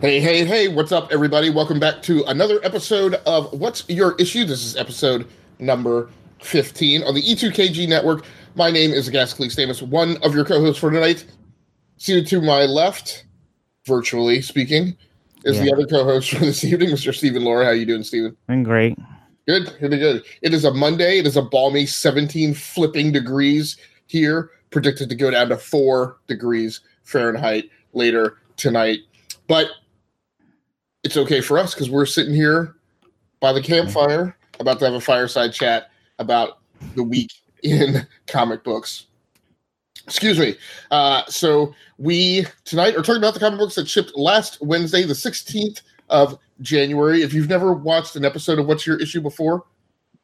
Hey, hey, hey, what's up, everybody? Welcome back to another episode of What's Your Issue? This is episode number 15 on the E2KG network. My name is Gascally Stamus, one of your co hosts for tonight. Seated to my left, virtually speaking, is Yeah. the other co host for this evening, Mr. Stephen Laura. How are you doing, Stephen? I'm great. Good, good, good. It is a Monday. It is a balmy 17 flipping degrees here, predicted to go down to four degrees Fahrenheit later tonight. But it's okay for us because we're sitting here by the campfire about to have a fireside chat about the week in comic books. Excuse me. Uh, so we tonight are talking about the comic books that shipped last Wednesday, the 16th of January. If you've never watched an episode of What's Your Issue before,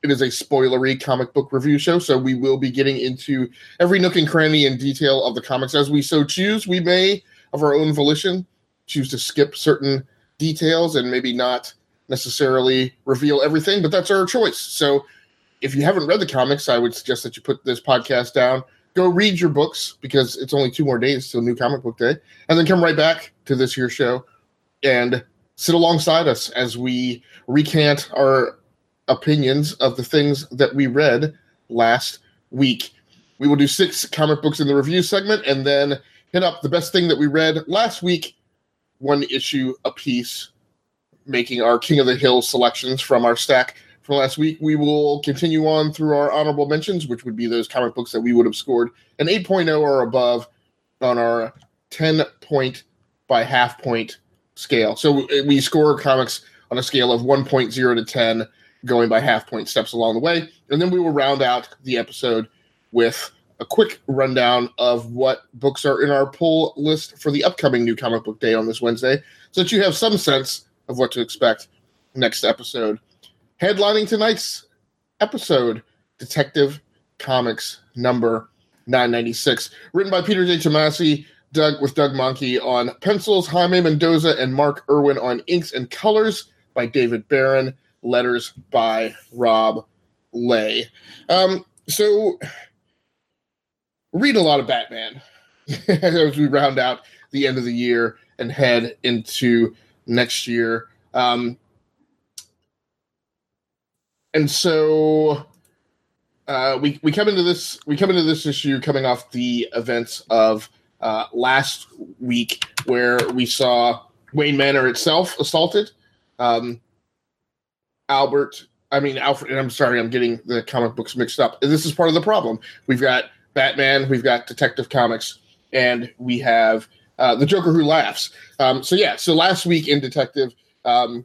it is a spoilery comic book review show. So we will be getting into every nook and cranny and detail of the comics as we so choose. We may, of our own volition, choose to skip certain details and maybe not necessarily reveal everything, but that's our choice. So if you haven't read the comics, I would suggest that you put this podcast down. Go read your books because it's only two more days till new comic book day, and then come right back to this here show and sit alongside us as we recant our opinions of the things that we read last week. We will do six comic books in the review segment and then hit up the best thing that we read last week, one issue a piece, making our King of the Hill selections from our stack from last week. We will continue on through our honorable mentions, which would be those comic books that we would have scored an 8.0 or above on our 10 point by half point scale. So eh, we score comics on a scale of 1.0 to 10, going by half point steps along the way. And then we will round out the episode with a quick rundown of what books are in our pull list for the upcoming new comic book day on this Wednesday, so that you have some sense of what to expect next episode. Headlining tonight's episode, Detective Comics number 996, written by Peter J. Tomasi, Doug with Doug Mahnke on pencils, Jaime Mendoza and Mark Irwin on inks and colors by David Baron, letters by Rob Leigh. Um, so read a lot of Batman as we round out the end of the year and head into next year. Um, and so uh, we we come into this we come into this issue coming off the events of uh, last week where we saw Wayne Manor itself assaulted. Um, Albert, I mean Alfred, and I'm sorry, I'm getting the comic books mixed up. This is part of the problem. We've got Batman, we've got Detective Comics, and we have uh, the Joker who laughs. Um, so yeah, so last week in Detective, um,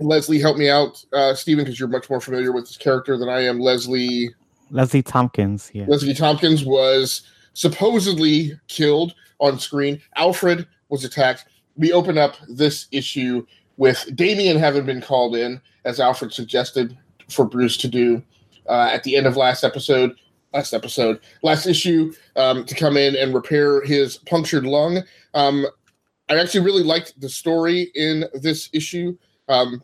Leslie, help me out, uh, Stephen, because you're much more familiar with this character than I am. Leslie Leslie Tompkins. Yeah. Leslie Tompkins was supposedly killed on screen. Alfred was attacked. We open up this issue with Damian having been called in, as Alfred suggested for Bruce to do uh, at the end of last episode. Last episode, last issue, um, to come in and repair his punctured lung. Um, I actually really liked the story in this issue. Um,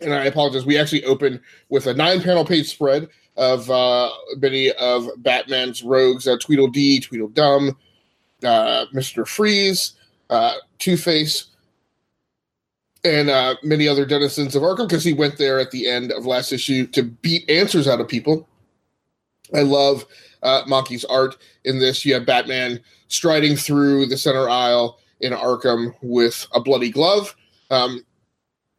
and I apologize. We actually open with a nine-panel page spread of uh, many of Batman's rogues: uh, Tweedledee, Tweedledum, uh, Mister Freeze, uh, Two Face, and uh, many other denizens of Arkham. Because he went there at the end of last issue to beat answers out of people. I love uh, Mahnke's art in this. You have Batman striding through the center aisle in Arkham with a bloody glove. Um,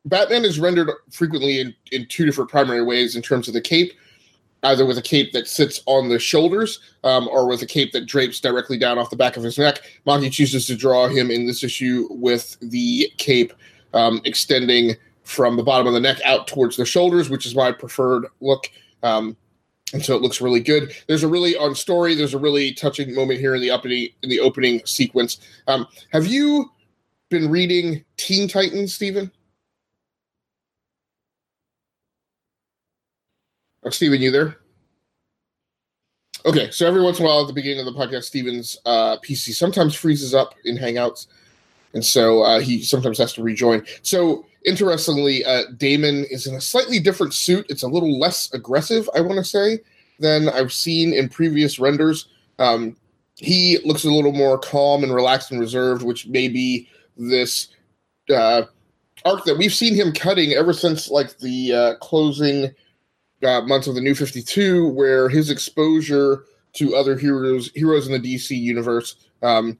Batman is rendered frequently in, in two different primary ways in terms of the cape, either with a cape that sits on the shoulders um, or with a cape that drapes directly down off the back of his neck. Monkey chooses to draw him in this issue with the cape um, extending from the bottom of the neck out towards the shoulders, which is my preferred look. Um, and so it looks really good. There's a really on story. There's a really touching moment here in the opening in the opening sequence. Um, have you been reading Teen Titans, Stephen? Oh, Steven, you there? Okay, so every once in a while at the beginning of the podcast, Steven's uh, PC sometimes freezes up in Hangouts, and so uh, he sometimes has to rejoin. So interestingly, uh, Damian is in a slightly different suit. It's a little less aggressive, I want to say, than I've seen in previous renders. Um, he looks a little more calm and relaxed and reserved, which may be this uh, arc that we've seen him cutting ever since like the uh, closing uh, months of the New Fifty Two, where his exposure to other heroes heroes in the DC universe, um,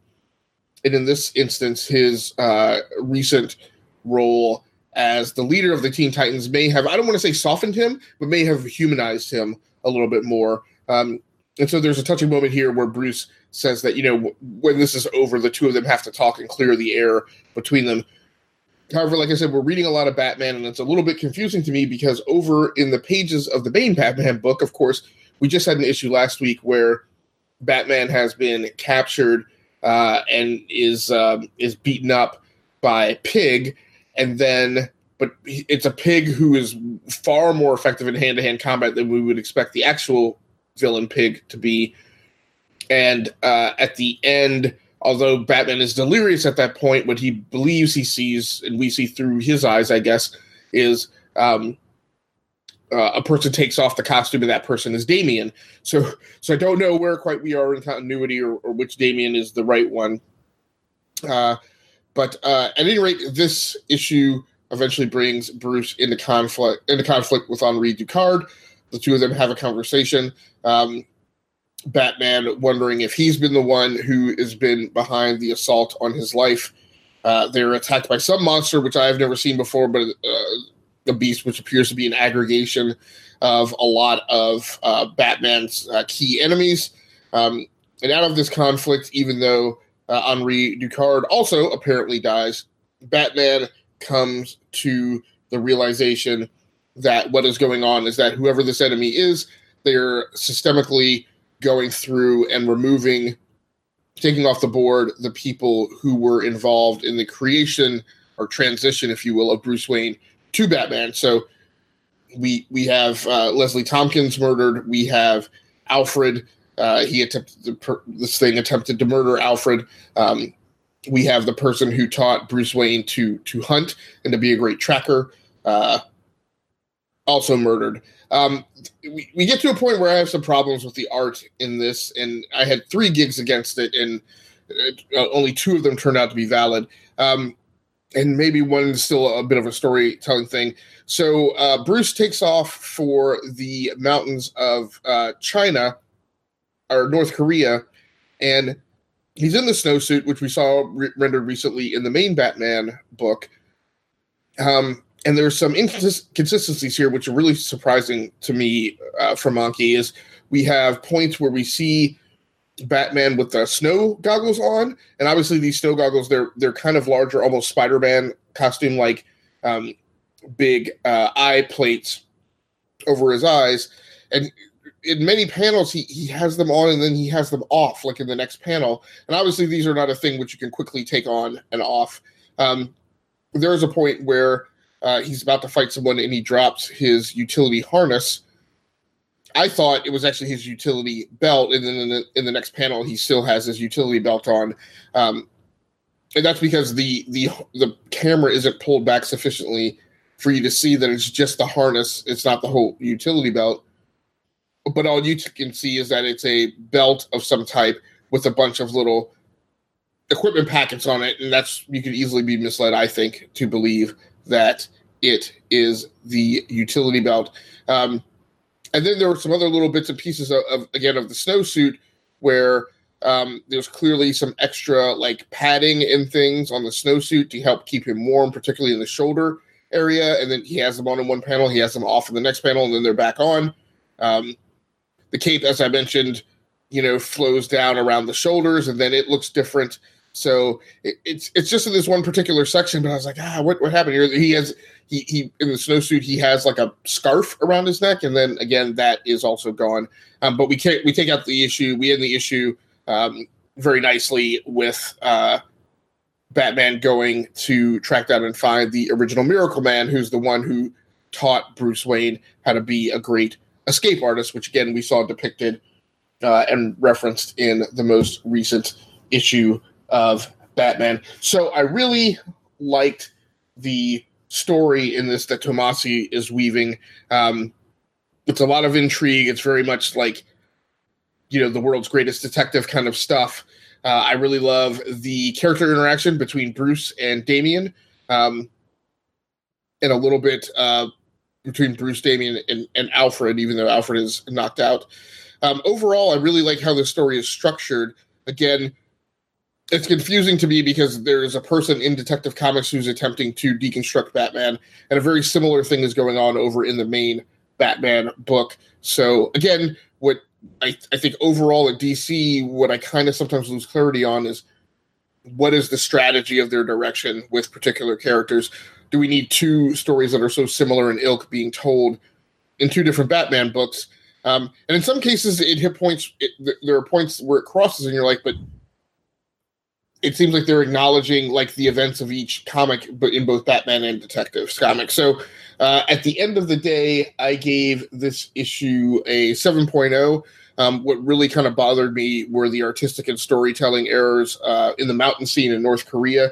and in this instance, his uh, recent role as the leader of the Teen Titans may have I don't want to say softened him, but may have humanized him a little bit more. Um, and so there's a touching moment here where Bruce says that you know when this is over, the two of them have to talk and clear the air between them. However, like I said, we're reading a lot of Batman, and it's a little bit confusing to me because over in the pages of the Bane Batman book, of course, we just had an issue last week where Batman has been captured uh, and is um, is beaten up by Pig, and then but it's a pig who is far more effective in hand to hand combat than we would expect the actual villain pig to be. And uh, at the end, although Batman is delirious at that point, what he believes he sees, and we see through his eyes, I guess, is um, uh, a person takes off the costume, and that person is Damian. So, so I don't know where quite we are in continuity, or, or which Damian is the right one. Uh, but uh, at any rate, this issue eventually brings Bruce into conflict into conflict with Henri Ducard. The two of them have a conversation. Um, Batman wondering if he's been the one who has been behind the assault on his life. Uh, they're attacked by some monster, which I have never seen before, but uh, a beast which appears to be an aggregation of a lot of uh, Batman's uh, key enemies. Um, and out of this conflict, even though uh, Henri Ducard also apparently dies, Batman comes to the realization that what is going on is that whoever this enemy is, they're systemically going through and removing, taking off the board the people who were involved in the creation or transition, if you will, of Bruce Wayne to Batman. So we we have uh, Leslie Tompkins murdered. We have Alfred. Uh, he attempted to, this thing attempted to murder Alfred. Um, we have the person who taught Bruce Wayne to to hunt and to be a great tracker. Uh, also murdered. Um, we, we get to a point where I have some problems with the art in this, and I had three gigs against it, and uh, only two of them turned out to be valid. Um, and maybe one is still a bit of a storytelling thing. So uh, Bruce takes off for the mountains of uh, China or North Korea, and he's in the snowsuit, which we saw re- rendered recently in the main Batman book. Um, and there's some inconsistencies here, which are really surprising to me uh, from Mahnke. Is we have points where we see Batman with the snow goggles on, and obviously these snow goggles they're they're kind of larger, almost Spider-Man costume like, um, big uh, eye plates over his eyes, and in many panels he he has them on and then he has them off, like in the next panel. And obviously these are not a thing which you can quickly take on and off. Um, there is a point where uh, he's about to fight someone and he drops his utility harness. I thought it was actually his utility belt, and then in the, in the next panel he still has his utility belt on, um, and that's because the the the camera isn't pulled back sufficiently for you to see that it's just the harness. It's not the whole utility belt, but all you can see is that it's a belt of some type with a bunch of little equipment packets on it, and that's you could easily be misled, I think, to believe that it is the utility belt. Um, and then there were some other little bits and pieces of, of again of the snowsuit where um, there's clearly some extra like padding and things on the snowsuit to help keep him warm, particularly in the shoulder area. And then he has them on in one panel, he has them off in the next panel, and then they're back on. Um, the cape, as I mentioned, you know, flows down around the shoulders, and then it looks different so it, it's it's just in this one particular section, but I was like, ah, what what happened here? He has he he in the snowsuit he has like a scarf around his neck, and then again that is also gone. Um, but we can't we take out the issue. We end the issue um, very nicely with uh, Batman going to track down and find the original Miracle Man, who's the one who taught Bruce Wayne how to be a great escape artist, which again we saw depicted uh, and referenced in the most recent issue of Batman. So I really liked the story in this that Tomasi is weaving. Um, it's a lot of intrigue. It's very much like, you know, the world's greatest detective kind of stuff. Uh, I really love the character interaction between Bruce and Damian. um, and a little bit uh, between Bruce Damian and, and Alfred, even though Alfred is knocked out. Um, overall, I really like how the story is structured. Again, it's confusing to me because there is a person in Detective Comics who's attempting to deconstruct Batman, and a very similar thing is going on over in the main Batman book. So again, what I, I think overall at DC, what I kind of sometimes lose clarity on is what is the strategy of their direction with particular characters. Do we need two stories that are so similar in ilk being told in two different Batman books? Um, and in some cases, it hit points. It, there are points where it crosses, and you're like, but it seems like they're acknowledging like the events of each comic, but in both Batman and Detectives comic. So uh, at the end of the day, I gave this issue a 7.0. Um, what really kind of bothered me were the artistic and storytelling errors uh, in the mountain scene in North Korea.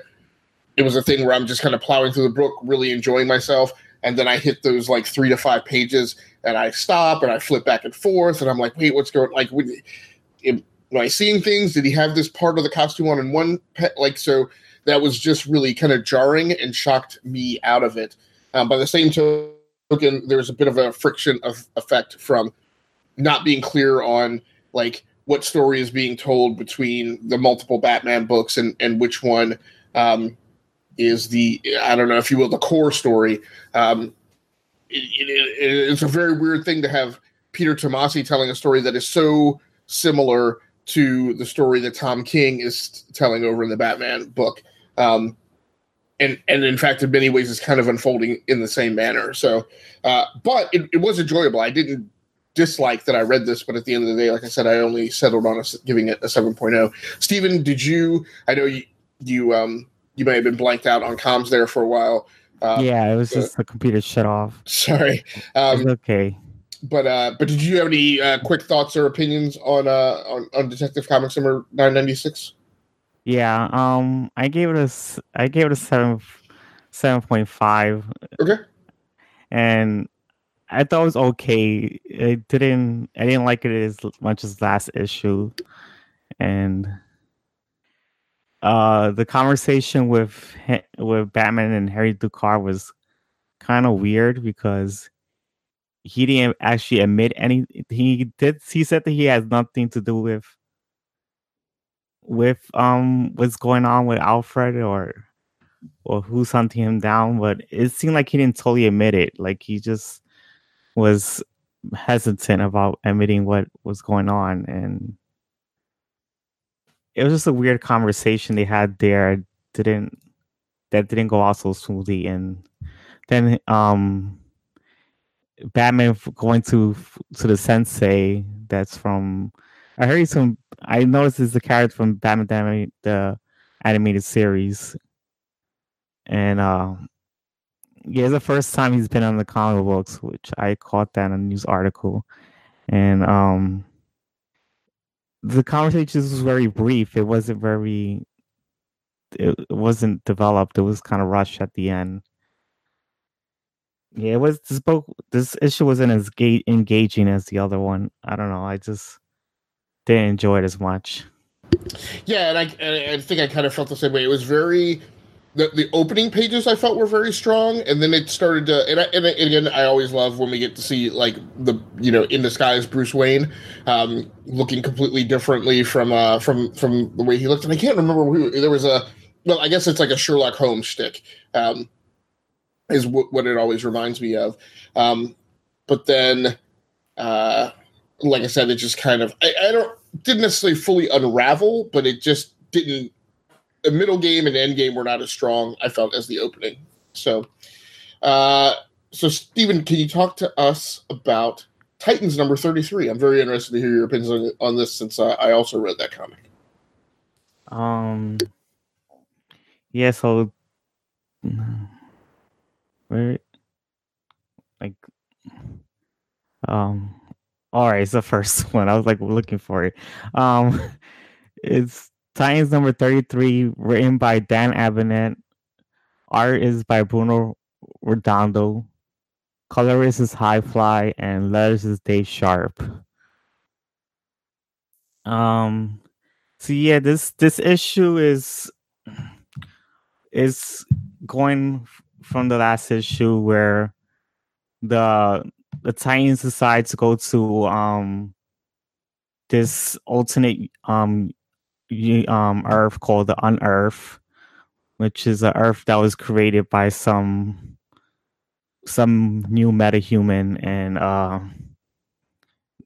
It was a thing where I'm just kind of plowing through the book, really enjoying myself, and then I hit those like three to five pages, and I stop and I flip back and forth, and I'm like, wait, what's going? Like, am, am I seeing things? Did he have this part of the costume on in one? Pe- like, so that was just really kind of jarring and shocked me out of it. Um, by the same token, there's a bit of a friction of effect from not being clear on like what story is being told between the multiple Batman books and and which one um, is the I don't know if you will the core story. Um, it, it, it's a very weird thing to have Peter Tomasi telling a story that is so similar to the story that Tom King is telling over in the Batman book. Um, and and in fact, in many ways, is kind of unfolding in the same manner. So, uh, but it, it was enjoyable. I didn't dislike that I read this, but at the end of the day, like I said, I only settled on a, giving it a 7.0. Stephen, did you? I know you you um you may have been blanked out on comms there for a while. Uh, yeah, it was just the computer shut off. Sorry. Um, okay. But uh, but did you have any uh, quick thoughts or opinions on uh on, on Detective Comics number nine ninety six? Yeah, um, I gave it a I gave it a seven seven point five. Okay. And I thought it was okay. It didn't. I didn't like it as much as last issue, and uh, the conversation with with Batman and Harry Ducard was kind of weird because he didn't actually admit any. He did. He said that he has nothing to do with with um what's going on with Alfred or or who's hunting him down, but it seemed like he didn't totally admit it. Like he just was hesitant about admitting what was going on and it was just a weird conversation they had there. Didn't that didn't go out so smoothly. And then um batman going to to the sensei that's from i heard some i noticed it's a character from batman the animated series. And uh yeah, it's the first time he's been on the comic books, which I caught that in a news article. And um the conversation was very brief. It wasn't very it wasn't developed. It was kind of rushed at the end. Yeah, it was this book this issue wasn't as ga- engaging as the other one. I don't know. I just didn't enjoy it as much. Yeah, and I, and I think I kind of felt the same way. It was very the, the opening pages I felt were very strong, and then it started to. And, I, and, again, I always love when we get to see like the you know in disguise Bruce Wayne, um, looking completely differently from uh from from the way he looked. And I can't remember who there was a. Well, I guess it's like a Sherlock Holmes shtick, um, is w- what it always reminds me of. Um, but then, uh, like I said, it just kind of I, I don't didn't necessarily fully unravel, but it just didn't the middle game and end game were not as strong, I felt, as the opening. So, uh, so Stephen, can you talk to us about Titans number 33? I'm very interested to hear your opinions on, on this since uh, I also read that comic. Um, yeah, so, where, like, um, all right, it's the first one. I was like looking for it. Um, it's Titans number 33, written by Dan Abnett. Art is by Bruno Redondo. Colorist is Hi-Fi, and letters is Dave Sharpe. Um, so yeah, this this issue is is going from the last issue where the the Titans decide to go to um this alternate um um Earth called the Unearth, which is an Earth that was created by some some new metahuman, and uh,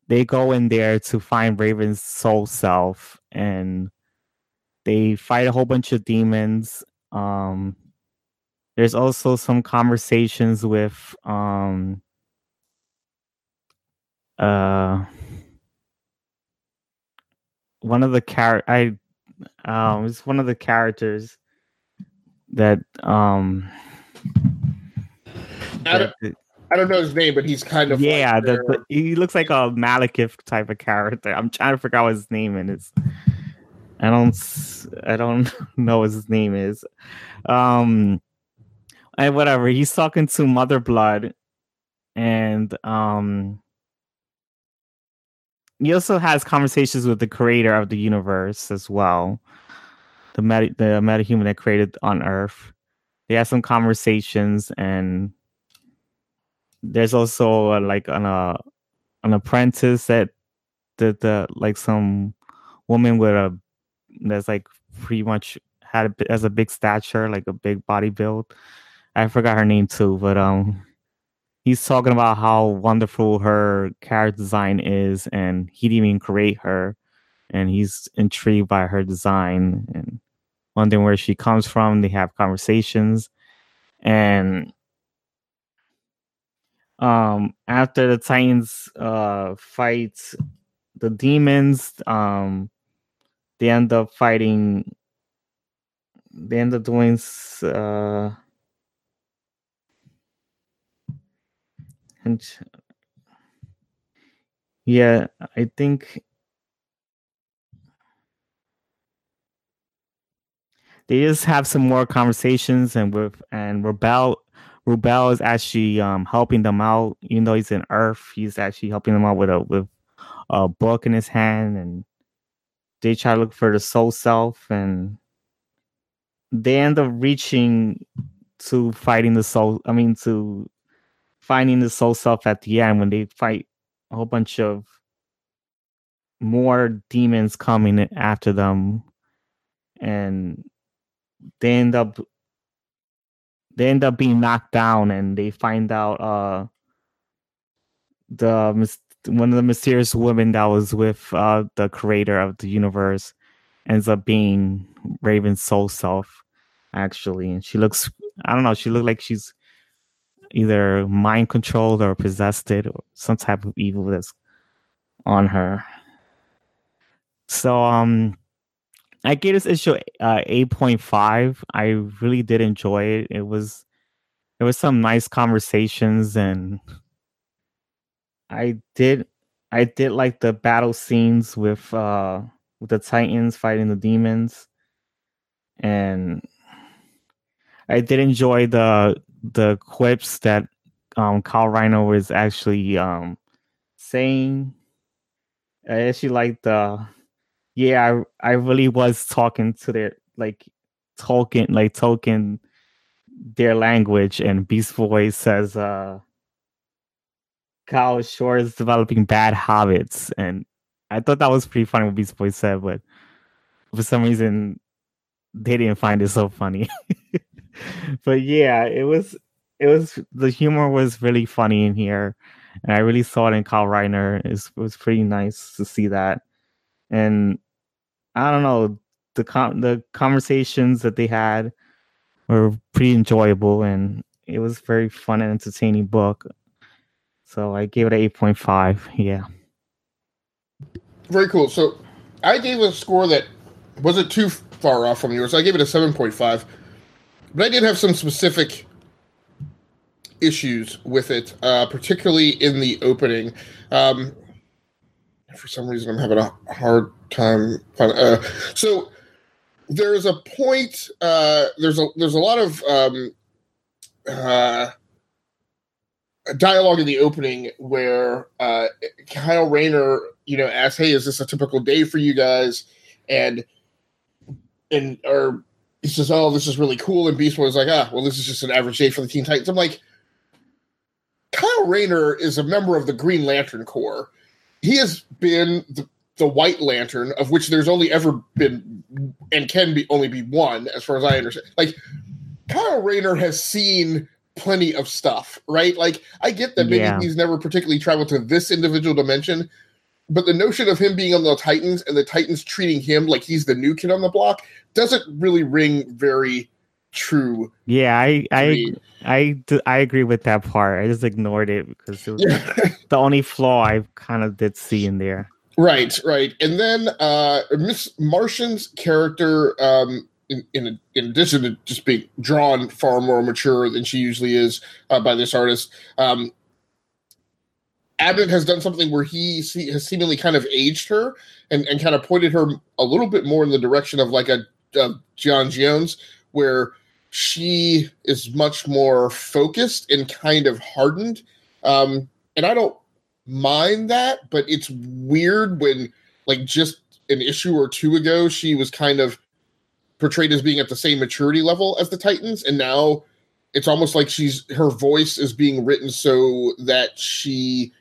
they go in there to find Raven's soul self, and they fight a whole bunch of demons. Um, there's also some conversations with um, uh one of the char I um it's one of the characters that um I don't, I don't know his name, but he's kind of yeah. like the, the, he looks like a Malekith type of character. I'm trying to figure out what his name is. I don't I don't know what his name is. Um, and whatever. He's talking to Mother Blood, and um, also has conversations with the creator of the universe as well. The meta, the metahuman that created on Earth. They have some conversations, and there's also uh, like an uh, an apprentice that the the like some woman with a that's like pretty much had a, as a big stature, like a big body build. I forgot her name too, but um, he's talking about how wonderful her character design is, and he didn't even create her, and he's intrigued by her design and wondering where she comes from. They have conversations, and um, after the Titans uh fight the demons, um, they end up fighting. They end up doing uh and yeah, I think they just have some more conversations and with and Rebel Rubel is actually um helping them out, even though he's in Earth, he's actually helping them out with a with a book in his hand and they try to look for the soul self and they end up reaching to fighting the soul I mean to finding the soul self at the end when they fight a whole bunch of more demons coming after them. And they end up they end up being knocked down and they find out uh the one of the mysterious women that was with uh the creator of the universe ends up being Raven's soul self actually. And she looks I don't know she looked like she's either mind controlled or possessed it or some type of evil that's on her. So um I gave this issue uh 8.5. I really did enjoy it. It was there was some nice conversations and I did I did like the battle scenes with uh with the Titans fighting the demons. And I did enjoy the the quips that um Kyle Rayner is actually um saying. I actually like the yeah, I I really was talking to their like talking, like talking their language and Beast Boy says uh Kyle Shore is developing bad habits and I thought that was pretty funny what Beast Boy said, but for some reason they didn't find it so funny. but yeah, it was it was the humor was really funny in here, and I really saw it in Kyle Rayner. It was pretty nice to see that, and I don't know the con- the conversations that they had were pretty enjoyable, and it was very fun and entertaining book. So I gave it an eight point five. Yeah. Very cool. So I gave a score that wasn't too far off from yours. I gave it a seven point five. But I did have some specific issues with it, uh, particularly in the opening. Um, for some reason, I'm having a hard time. Uh, so there's a point. Uh, there's a there's a lot of um, uh, dialogue in the opening where uh, Kyle Rayner, you know, asks, "Hey, is this a typical day for you guys?" and and or he says, "Oh, this is really cool," and Beast Boy is like, "Ah, well, this is just an average day for the Teen Titans." I'm like, Kyle Rayner is a member of the Green Lantern Corps. He has been the, the White Lantern, of which there's only ever been and can be only be one, as far as I understand. Like Kyle Rayner has seen plenty of stuff, right? Like I get that maybe Yeah. he's never particularly traveled to this individual dimension, but the notion of him being on the Titans and the Titans treating him like he's the new kid on the block doesn't really ring very true. Yeah, I I. I d- I agree with that part. I just ignored it because it was Yeah. the only flaw I kind of did see in there. Right, right. And then uh Miss Martian's character, um, in, in in addition to just being drawn far more mature than she usually is uh, by this artist, um Abnett has done something where he se- has seemingly kind of aged her and, and kind of pointed her a little bit more in the direction of like a, a J'onn J'onzz, where she is much more focused and kind of hardened. Um, and I don't mind that, but it's weird when like just an issue or two ago she was kind of portrayed as being at the same maturity level as the Titans, and now it's almost like she's her voice is being written so that she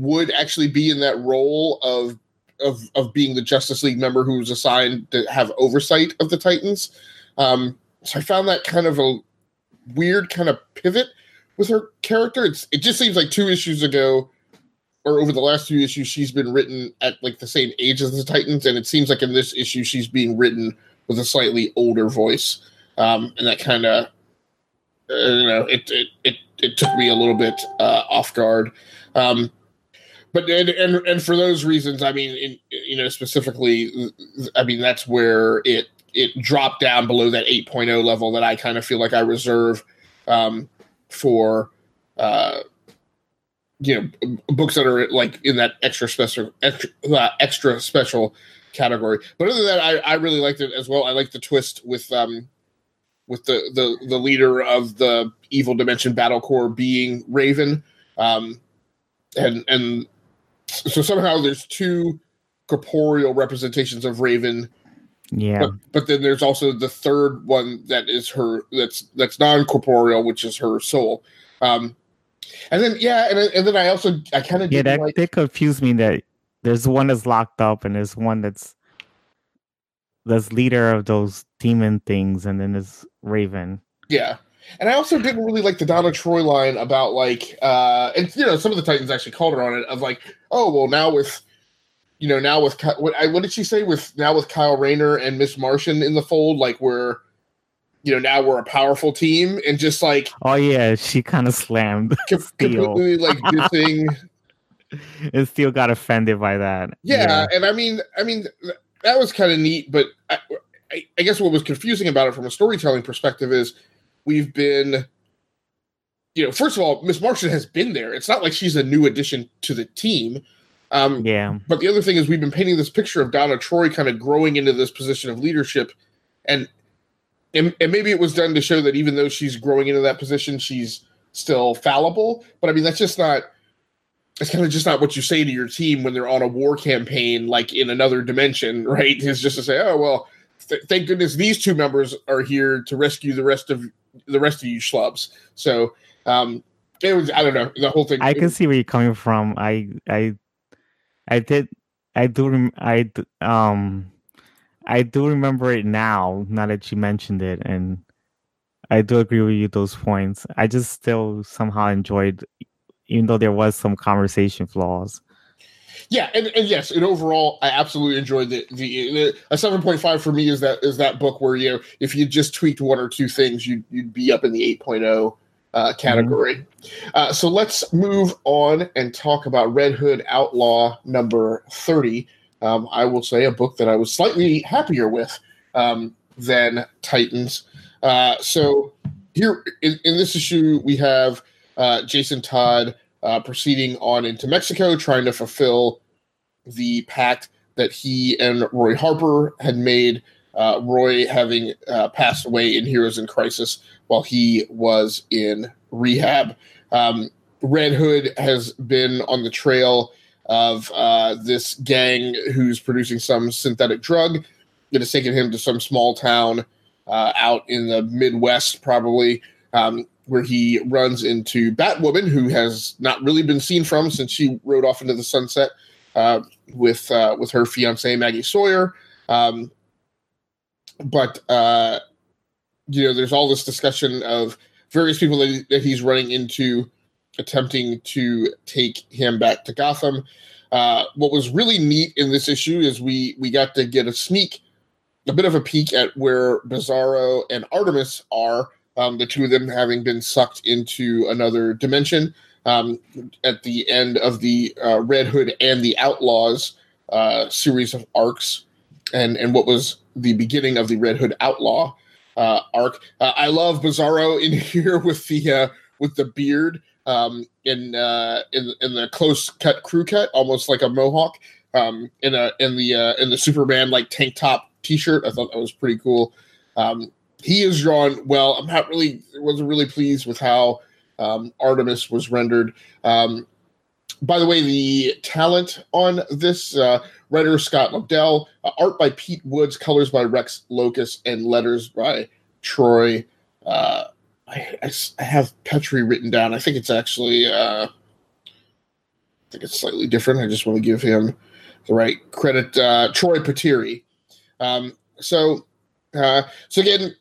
would actually be in that role of of of being the Justice League member who's assigned to have oversight of the Titans. Um, so I found that kind of a weird kind of pivot with her character. It's it just seems like two issues ago or over the last few issues she's been written at like the same age as the Titans, and it seems like in this issue she's being written with a slightly older voice, um, and that kind of uh, you know it, it it it took me a little bit uh, off guard. Um, but and, and and for those reasons, I mean, in, you know, specifically, I mean that's where it it dropped down below that 8.0 level that I kind of feel like I reserve um, for uh, you know books that are like in that extra special extra, uh, extra special category. But other than that, I, I really liked it as well. I like the twist with um with the the the leader of the evil dimension battle corps being Raven, um, and and so somehow there's two corporeal representations of Raven Yeah, but but then there's also the third one that is her that's that's non corporeal, which is her soul. Um, and then yeah, and, then- and then I also I kind of yeah, that like that confused me. That there's one that's locked up, and there's one that's that's leader of those demon things, and then there's Raven. yeah. And I also didn't really like the Donna Troy line about like uh and you know some of the Titans actually called her on it of like oh well now with you know now with Ky- what I, what did she say with now with Kyle Rayner and Miss Martian in the fold like we're you know now we're a powerful team and just like Oh yeah, she kind of slammed com- Steel. completely like dissing and still got offended by that. Yeah, and I mean, I mean, th- that was kind of neat. But I, I, I guess what was confusing about it from a storytelling perspective is we've been, you know, first of all, Miss Martian has been there. It's not like she's a new addition to the team. Um, yeah, but the other thing is we've been painting this picture of Donna Troy kind of growing into this position of leadership, and and, and maybe it was done to show that even though she's growing into that position, she's still fallible. But I mean, that's just not. It's kind of just not what you say to your team when they're on a war campaign, like in another dimension, right? Is just to say, "Oh well, th- thank goodness these two members are here to rescue the rest of the rest of you schlubs." So um, it was, I don't know, the whole thing. I can see where you're coming from. I I I did I do rem- I um I do remember it now. Now that you mentioned it, and I do agree with you those points. I just still somehow enjoyed, even though there was some conversation flaws. Yeah, and, and yes, and overall, I absolutely enjoyed the, the the a seven point five for me is that is that book where you know if you just tweaked one or two things, you'd you'd be up in the eight uh, category. Uh, so let's move on and talk about Red Hood Outlaw number thirty. Um, I will say a book that I was slightly happier with um, than Titans. Uh, so here in, in this issue, we have uh, Jason Todd uh, proceeding on into Mexico, trying to fulfill the pact that he and Roy Harper had made. Uh, Roy having uh, passed away in Heroes in Crisis while he was in rehab. Um, Red Hood has been on the trail of uh, this gang who's producing some synthetic drug. It has taken him to some small town uh, out in the Midwest, probably, um, where he runs into Batwoman, who has not really been seen from since she rode off into the sunset uh, with uh, with her fiance Maggie Sawyer. Um, but uh, you know, there's all this discussion of various people that, that he's running into, attempting to take him back to Gotham. Uh, what was really neat in this issue is we we got to get a sneak, a bit of a peek at where Bizarro and Artemis are. Um, the two of them having been sucked into another dimension um, at the end of the uh, Red Hood and the Outlaws uh, series of arcs, and and what was the beginning of the Red Hood Outlaw uh, arc. Uh, I love Bizarro in here with the uh, with the beard um, in uh, in in the close cut crew cut, almost like a mohawk. Um, in a in the in the Superman like tank top T-shirt. I thought that was pretty cool. Um, he is drawn well. I'm not really wasn't really pleased with how um, Artemis was rendered. Um, by the way, the talent on this uh, writer Scott Lobdell, uh, art by Pete Woods, colors by Rex Lokus, and letters by Troy. Uh, I, I, have Petri written down. I think it's actually, uh, I think it's slightly different. I just want to give him the right credit. Uh, Troy Peteri. Um, so, uh, so again,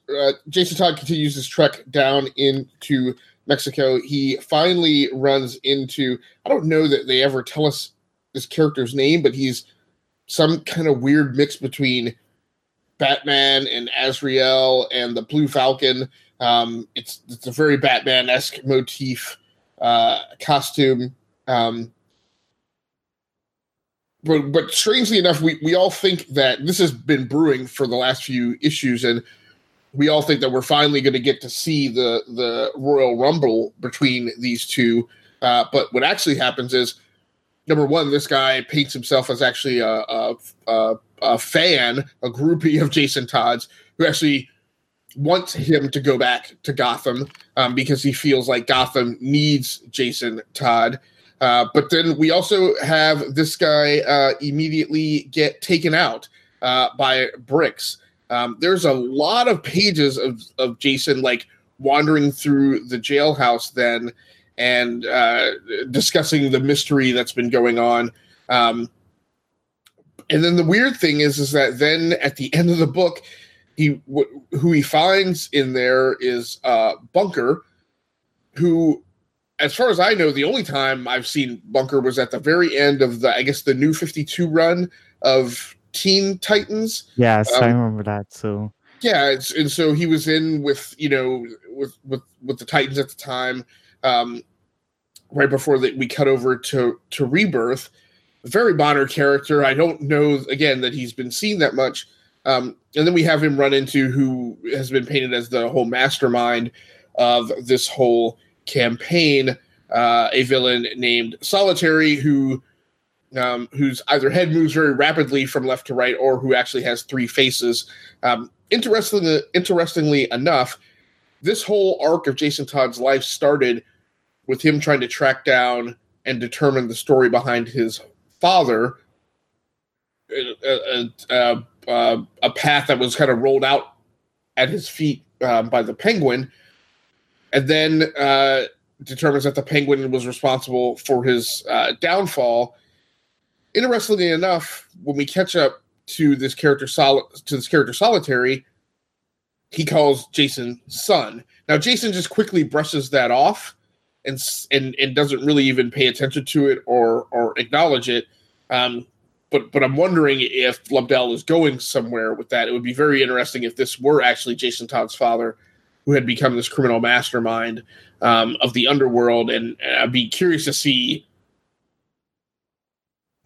Jason Todd continues his trek down into Mexico. He finally runs into. I don't know that they ever tell us this character's name, but he's some kind of weird mix between Batman and Azrael and the Blue Falcon. Um, it's it's a very Batman esque motif uh, costume. Um, but but strangely enough, we, we all think that this has been brewing for the last few issues, and we all think that we're finally going to get to see the the Royal Rumble between these two. Uh, but what actually happens is number one, this guy paints himself as actually a, a, a, a fan, a groupie of Jason Todd's, who actually wants him to go back to Gotham um, because he feels like Gotham needs Jason Todd. Uh, but then we also have this guy uh, immediately get taken out uh, by Bricks. Um, there's a lot of pages of, of Jason like wandering through the jailhouse then and uh, discussing the mystery that's been going on. Um, and then the weird thing is, is that then at the end of the book, he who he finds in there is uh, Bunker, who, as far as I know, the only time I've seen Bunker was at the very end of the, I guess, the new Fifty Two run of Teen Titans. Yes, um, I remember that. So yeah, and so he was in with you know with with with the Titans at the time. Um, right before that we cut over to to rebirth very modern character i don't know again that he's been seen that much um, and then we have him run into who has been painted as the whole mastermind of this whole campaign uh, a villain named solitary who um, whose either head moves very rapidly from left to right or who actually has three faces um, interestingly, interestingly enough this whole arc of jason todd's life started with him trying to track down and determine the story behind his father, a, a, a, a path that was kind of rolled out at his feet um, by the penguin, and then uh, determines that the penguin was responsible for his uh, downfall. Interestingly enough, when we catch up to this character sol- to this character solitary, he calls Jason son. Now Jason just quickly brushes that off and and and doesn't really even pay attention to it or or acknowledge it. Um, but but I'm wondering if Lobdell is going somewhere with that. It would be very interesting if this were actually Jason Todd's father, who had become this criminal mastermind um, of the underworld, and I'd be curious to see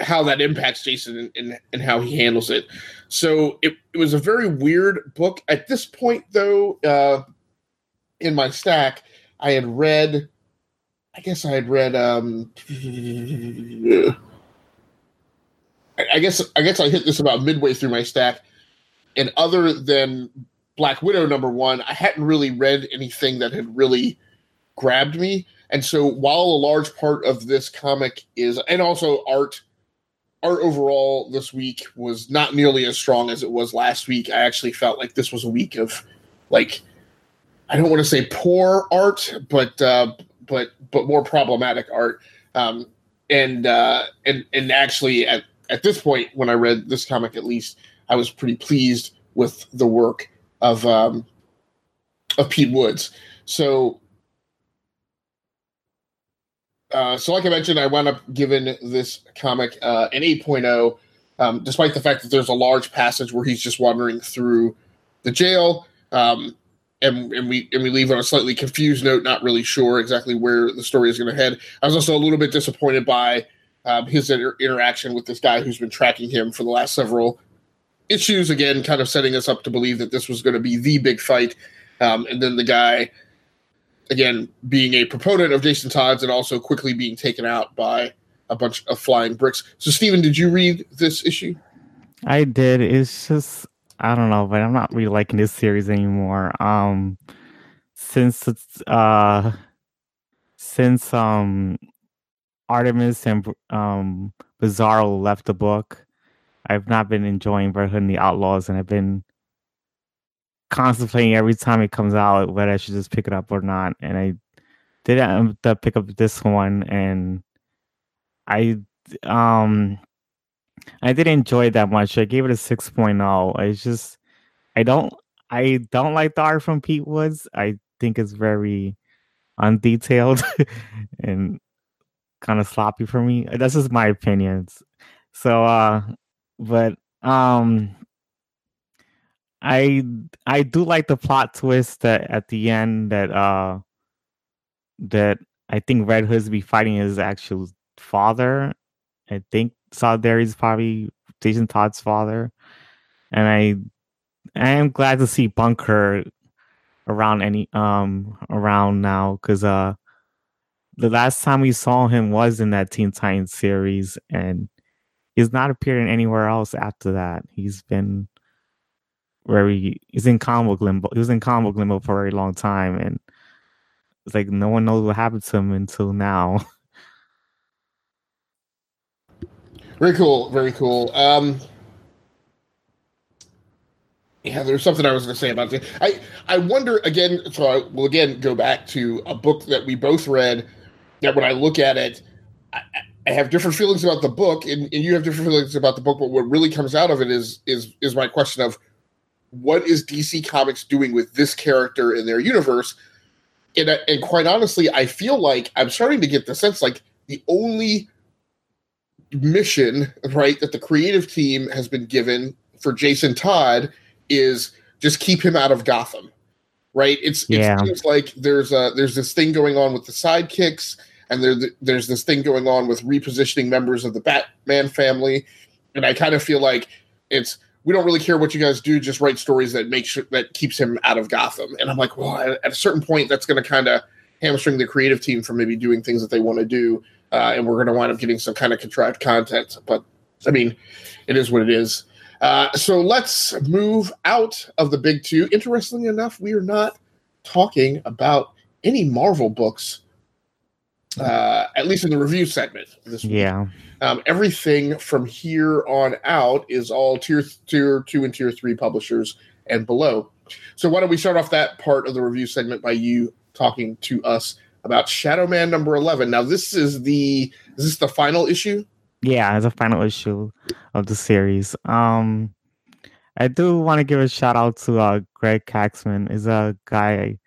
how that impacts Jason and, and, and, how he handles it. So it, it was a very weird book. At this point, though, uh, in my stack, I had read I guess I had read. Um, I guess I guess I hit this about midway through my stack, and other than Black Widow number one, I hadn't really read anything that had really grabbed me. And so, while a large part of this comic is, and also art, art overall this week was not nearly as strong as it was last week. I actually felt like this was a week of like I don't want to say poor art, but uh, but but more problematic art. Um, and uh, and and actually at at this point when I read this comic, at least I was pretty pleased with the work of um, of Pete Woods. So uh, so like I mentioned, I wound up giving this comic uh, an 8.0, um, despite the fact that there's a large passage where he's just wandering through the jail, um, and and we and we leave on a slightly confused note, not really sure exactly where the story is going to head. I was also a little bit disappointed by um, his inter- interaction with this guy who's been tracking him for the last several issues. Again, kind of setting us up to believe that this was going to be the big fight, um, and then the guy again being a proponent of Jason Todd's and also quickly being taken out by a bunch of flying bricks. So, Stephen, did you read this issue? I did. It's just I don't know, but I'm not really liking this series anymore. Um, since it's uh, since um, Artemis and um Bizarro left the book, I've not been enjoying Red Hood and the Outlaws, and I've been contemplating every time it comes out whether I should just pick it up or not. And I did end up pick up this one, and I um I didn't enjoy it that much. I gave it a 6.0. I just I don't I don't like the art from Pete Woods. I think it's very undetailed and kind of sloppy for me. That's just my opinions. So uh but um I I do like the plot twist that at the end that uh that I think Red Hood's be fighting his actual father. I think is probably Jason Todd's father. And I I am glad to see Bunker around any um around now because uh the last time we saw him was in that Teen Titans series and he's not appearing anywhere else after that. He's been he, he's in comic limbo. He was in comic limbo for a very long time, and it's like no one knows what happened to him until now. Very cool. Very cool. Um, yeah, there's something I was going to say about. I I wonder again. So I will again go back to a book that we both read. That when I look at it, I, I have different feelings about the book, and, and you have different feelings about the book. But what really comes out of it is is is my question of what is DC Comics doing with this character in their universe? And, uh, and quite honestly, I feel like I'm starting to get the sense like the only mission, right, that the creative team has been given for Jason Todd is just keep him out of Gotham. Right? It's yeah. it seems like there's a there's this thing going on with the sidekicks, and there there's this thing going on with repositioning members of the Batman family, and I kind of feel like it's we don't really care what you guys do. Just write stories that make sure that keeps him out of Gotham. And I'm like, well, at a certain point, that's going to kind of hamstring the creative team from maybe doing things that they want to do, uh, and we're going to wind up getting some kind of contrived content. But I mean, it is what it is. Uh, so let's move out of the big two. Interestingly enough, we are not talking about any Marvel books, uh, at least in the review segment this week. Um, everything from here on out is all tier tier two and tier three publishers and below. So why don't we start off that part of the review segment by you talking to us about Shadow Man number eleven? Now this is the is this the final issue? Yeah, a final issue of the series. Um, I do want to give a shout out to uh, Greg Kaczman. Is a guy I've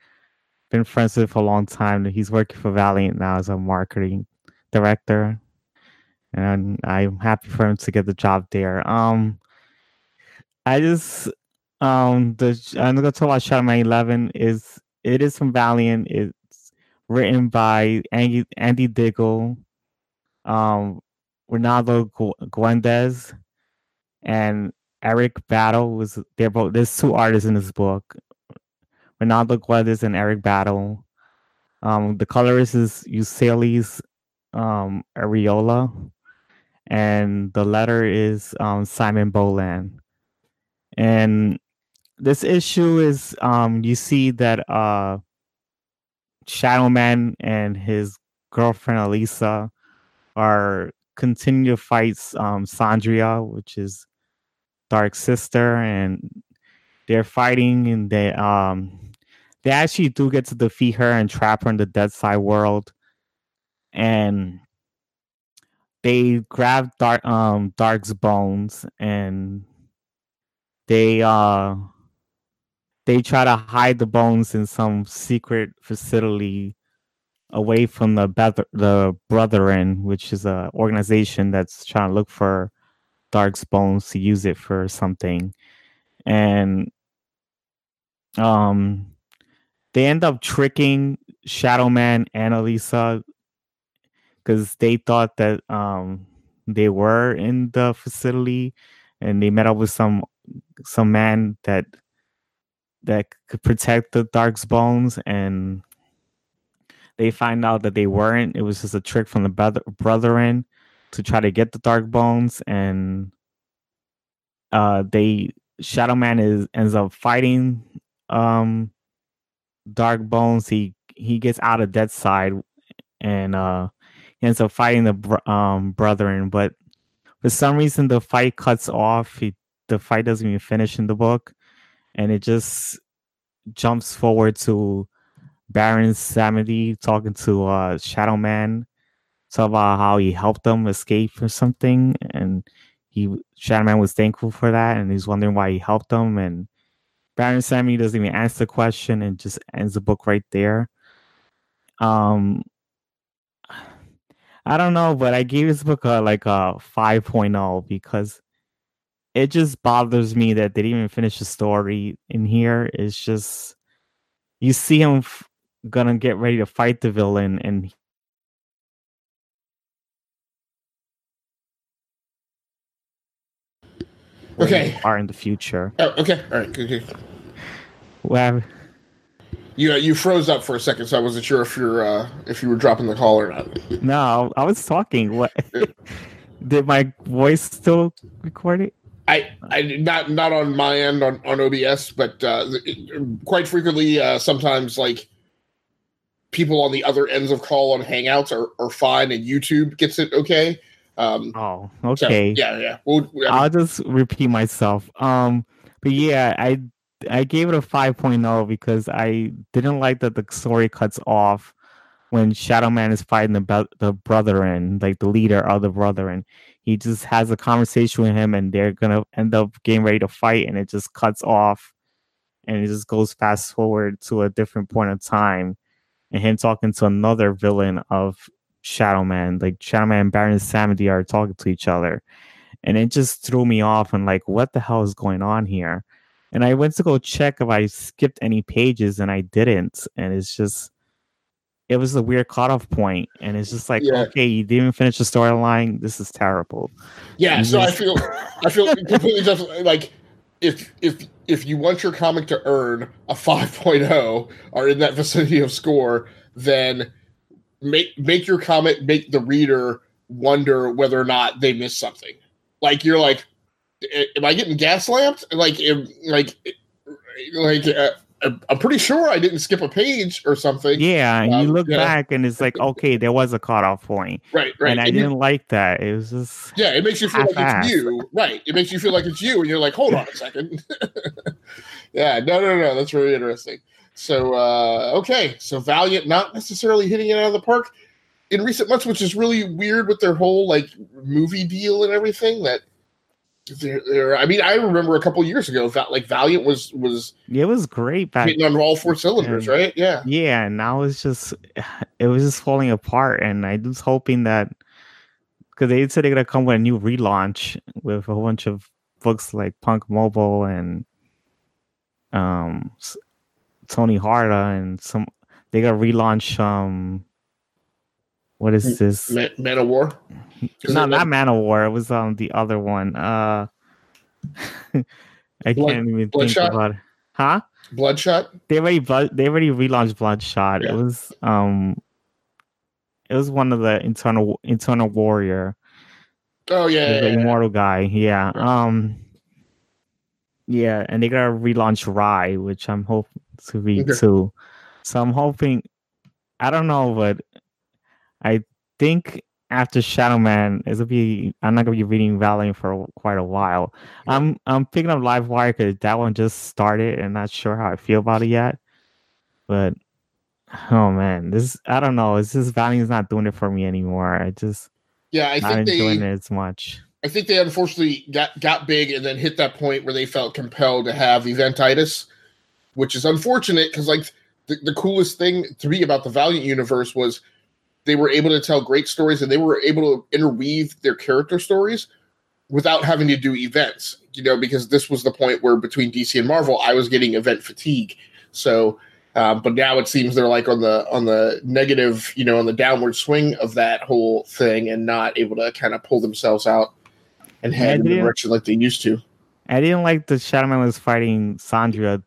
been friends with for a long time. He's working for Valiant now as a marketing director and I'm happy for him to get the job there. Um, I just um the I'm gonna talk about Shadow Eleven is it is from Valiant. It's written by Andy Andy Diggle, um, Ronaldo Guedes, and Eric Battle was they're both there's two artists in this book. Ronaldo Guedes and Eric Battle. Um, the colorist is Ulises um Arreola and the letter is um, Simon Bowland. And this issue is um, you see that uh, Shadow Man and his girlfriend Elisa are continue to fight um, Sandria, which is Dark Sister, and they're fighting and they um they actually do get to defeat her and trap her in the dead side world and they grab dark um dark's bones and they uh they try to hide the bones in some secret facility away from the Beth- the Brethren, which is a organization that's trying to look for Dark's bones to use it for something, and um, they end up tricking Shadow Man and Elisa because they thought that um they were in the facility, and they met up with some some man that that could protect the Dark's bones and they find out that they weren't. It was just a trick from the brother brethren to try to get the dark bones, and uh, they Shadow Man is ends up fighting um Dark Bones. He he gets out of Dead Side, and uh, he ends up fighting the um brethren. But for some reason, the fight cuts off. He, the fight doesn't even finish in the book, and it just jumps forward to Baron Samedi talking to uh, Shadow Man, talk about how he helped them escape or something, and he Shadow Man was thankful for that, and he's wondering why he helped them, and Baron Samedi doesn't even answer the question and just ends the book right there. Um, I don't know, but I gave this book a like a 5.0 because it just bothers me that they didn't even finish the story in here. It's just you see him f- gonna get ready to fight the villain and Okay. are in the future. Oh, okay. All right. Good, good. Well, You you froze up for a second, so I wasn't sure if you're uh, if you were dropping the call or not. no, I was talking. What did my voice still record it? I, I not not on my end on, on OBS, but uh, quite frequently, uh, sometimes like people on the other ends of call on Hangouts are, are fine, and YouTube gets it okay. Um, Oh, so, okay. yeah, yeah. We'll, I mean, I'll just repeat myself. Um, but yeah, I I gave it a 5.0 because I didn't like that the story cuts off when Shadow Man is fighting the be- the brethren, like the leader of the brethren. He just has a conversation with him, and they're gonna end up getting ready to fight, and it just cuts off, and it just goes fast forward to a different point of time, and him talking to another villain of Shadow Man, like Shadow Man and Baron Samedi are talking to each other and it just threw me off and like what the hell is going on here and i went to go check if i skipped any pages and i didn't and it's just it was a weird cutoff point. and it's just like Yeah. okay you didn't finish the storyline this is terrible yeah. So I feel I feel completely just like if if if you want your comic to earn a 5.0 or in that vicinity of score, then make make your comic make the reader wonder whether or not they missed something. Like you're like, "A- am I getting gas lamped? Like, am, like, like uh, I'm pretty sure I didn't skip a page or something. yeah Um, you look yeah. back and it's like okay there was a cutoff point Right, right. and i And you- didn't like that it was just Yeah, it makes you feel like half-assed. it's you. Right. It makes you feel like it's you, and you're like, hold on a second. yeah, no, no, no. That's really interesting. So, uh, okay. So, Valiant not necessarily hitting it out of the park in recent months, which is really weird with their whole like movie deal and everything. That they're, they're I mean, I remember a couple years ago, that like Valiant was was it was great back hitting on all four cylinders, and- right? Yeah. yeah and now it's just it was just falling apart and i was hoping that because they said they're gonna come with a new relaunch with a whole bunch of books like Punk Mambo and um tony harda and some they got relaunch um what is this Man, Man of War. Is no not Man- of war it was um the other one uh i Blood- can't even think about it huh Bloodshot. they already blood they already relaunched Bloodshot. Yeah. It was um it was one of the Eternal Eternal Warrior, Oh yeah, the yeah, yeah. immortal guy. Yeah. Um yeah, and they gotta relaunch Rai, which I'm hoping to be Okay. too. So I'm hoping I don't know, but I think after Shadow Man, it'll be I'm not gonna be reading Valiant for quite a while. I'm I'm picking up Livewire because that one just started and not sure how I feel about it yet. But oh man, this I don't know. It's just Valiant's not doing it for me anymore. I just yeah, I not think enjoying they it as much. I think they unfortunately got got big and then hit that point where they felt compelled to have eventitis, which is unfortunate because like the, the coolest thing to me about the Valiant universe was they were able to tell great stories and they were able to interweave their character stories without having to do events. You know, because this was the point where between DC and Marvel, I was getting event fatigue. So, um, but now it seems they're like on the on the negative, you know, on the downward swing of that whole thing, and not able to kind of pull themselves out and head in the direction like they used to. I didn't like the Shadow Man was fighting Sandra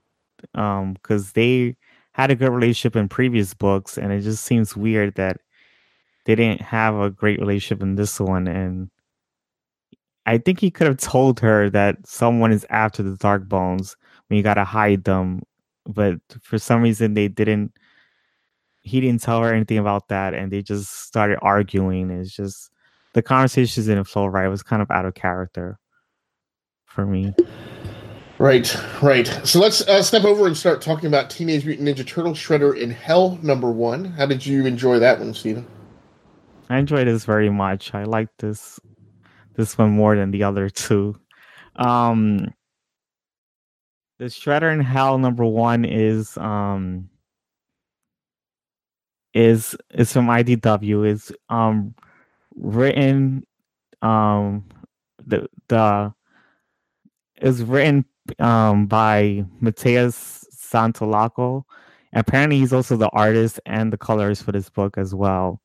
um because they had a good relationship in previous books and it just seems weird that they didn't have a great relationship in this one and I think he could have told her that someone is after the dark bones when you gotta hide them but for some reason they didn't he didn't tell her anything about that and they just started arguing it's just the conversations didn't flow right it was kind of out of character for me Right, right. So let's uh, step over and start talking about Teenage Mutant Ninja Turtle Shredder in Hell number one. How did you enjoy that one, Steven? I enjoy this very much. I like this this one more than the other two. Um the Shredder in Hell number one is um is is from IDW. Is um written um the the is written um by Mateus Santolouco. Apparently he's also the artist and the colorist for this book as well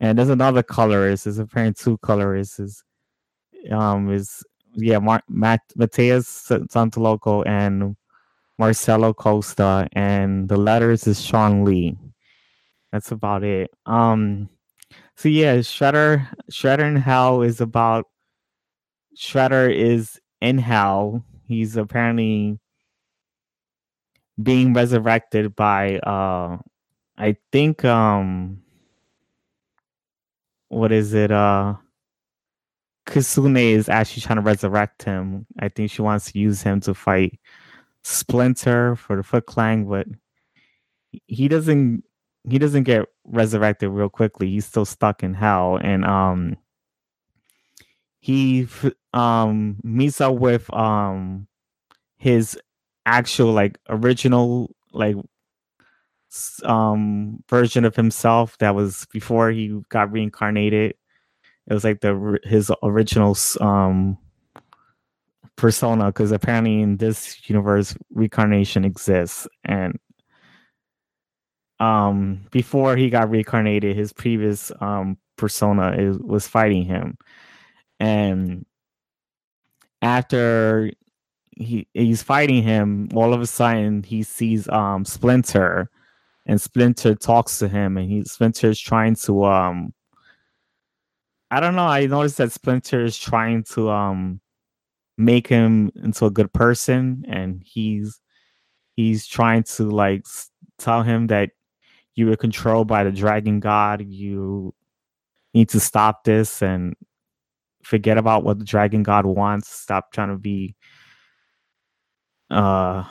and there's another colorist. There's apparently two colorists. Is um is yeah, Mar- Matt Mateus Santolouco and Marcelo Costa, and the letters is Shawn Lee. That's about it. Um, so yeah, Shredder Shredder in Hell is about Shredder is in hell. He's apparently being resurrected by uh I think um what is it? Uh Kitsune is actually trying to resurrect him. I think she wants to use him to fight Splinter for the Foot Clan, but he doesn't he doesn't get resurrected real quickly. He's still stuck in hell. And um he um meets up with um his actual like original like um version of himself that was before he got reincarnated. It was like the his original um persona because apparently in this universe reincarnation exists. And um before he got reincarnated his previous um persona is, was fighting him. And after he he's fighting him all of a sudden he sees um splinter and splinter talks to him and he Splinter is trying to um i don't know i noticed that splinter is trying to um make him into a good person and he's he's trying to like tell him that you were controlled by the dragon god you need to stop this and forget about what the dragon god wants stop trying to be uh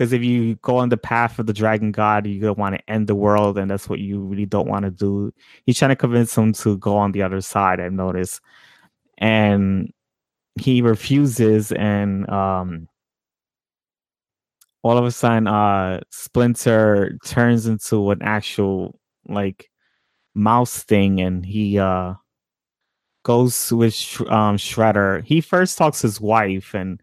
because if you go on the path of the dragon god you're gonna want to end the world and that's what you really don't want to do. He's trying to convince him to go on the other side i've noticed. And he refuses and um all of a sudden uh splinter turns into an actual like mouse thing and he uh goes with um shredder. He first talks his wife and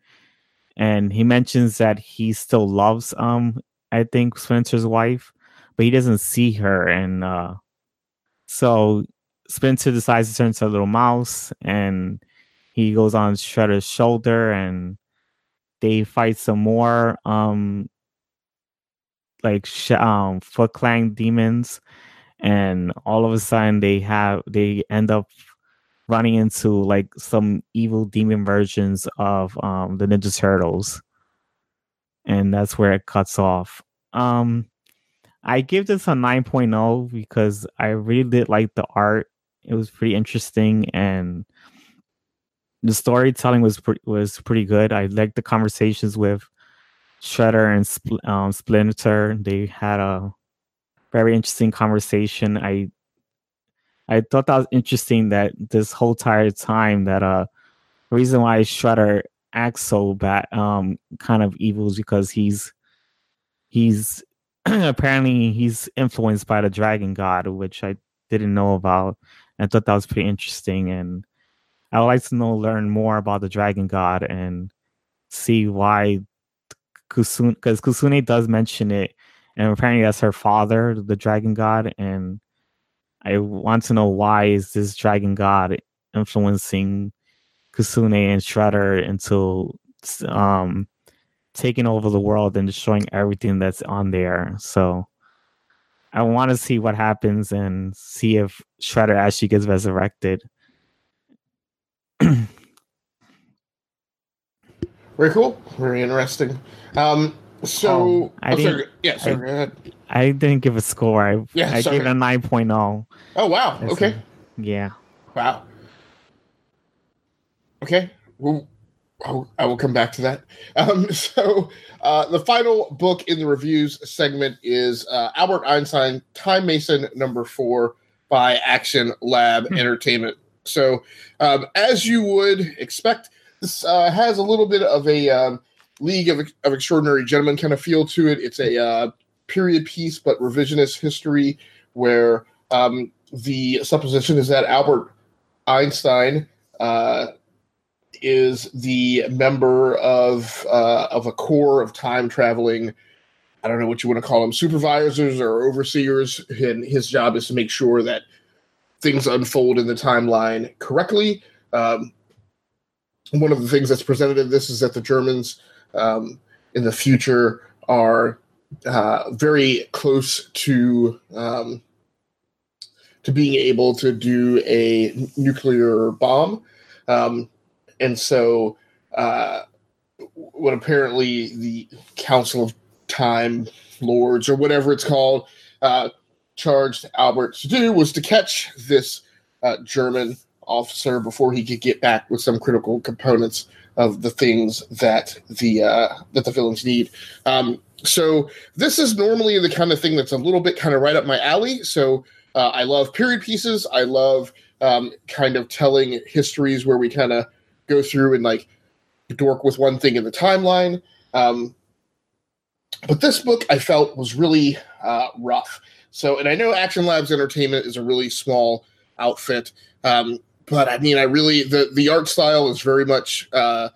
and he mentions that he still loves um i think Spencer's wife but he doesn't see her. And uh so spencer decides to turn into a little mouse and he goes on shredder's shoulder and they fight some more um like sh- um foot clan demons. And all of a sudden they have they end up running into like some evil demon versions of um the ninja turtles and that's where it cuts off um i give this a 9.0 because i really did like the art it was pretty interesting and the storytelling was pre- was pretty good. I liked the conversations with Shredder and Spl- um, Splinter. They had a very interesting conversation. I I thought that was interesting that this whole entire time that uh reason why Shredder acts so bad, um, kind of evil is because he's he's apparently he's influenced by the dragon god, which I didn't know about. I thought that was pretty interesting, and I would like to know learn more about the dragon god and see why Kitsune because Kitsune does mention it, and apparently that's her father, the dragon god, and I want to know why is this dragon god influencing Kitsune and Shredder into um taking over the world and destroying everything that's on there. So I want to see what happens and see if Shredder actually gets resurrected. Very cool. Very interesting. Um, so, Oh, I oh, didn't- sorry. yeah, sorry, I-. I didn't give a score. I Yeah, I sorry. gave it a 9.0. Oh, wow. That's Okay. a- yeah. Wow. Okay. Well, I'll, I will come back to that. Um, so, uh, the final book in the reviews segment is uh, Albert Einstein Time Master number four by Action Lab Hmm. Entertainment. So, um, as you would expect, this uh, has a little bit of a um, League of, of Extraordinary Gentlemen kind of feel to it. It's a uh, period piece, but revisionist history where um, the supposition is that Albert Einstein uh, is the member of uh, of a core of time traveling. I don't know what you want to call them, supervisors or overseers, and his job is to make sure that things unfold in the timeline correctly. Um, one of the things that's presented in this is that the Germans um, in the future are uh, very close to um, to being able to do a nuclear bomb, um, and so uh, what apparently the Council of Time Lords or whatever it's called uh, charged Albert to do was to catch this uh, German officer before he could get back with some critical components of the things that the uh, that the villains need. Um, so this is normally the kind of thing that's a little bit kind of right up my alley. So uh, I love period pieces. I love um, kind of telling histories where we kind of go through and like dork with one thing in the timeline. Um, but this book I felt was really uh, rough. So, and I know Action Labs Entertainment is a really small outfit, um, but I mean, I really the the art style is very much uh,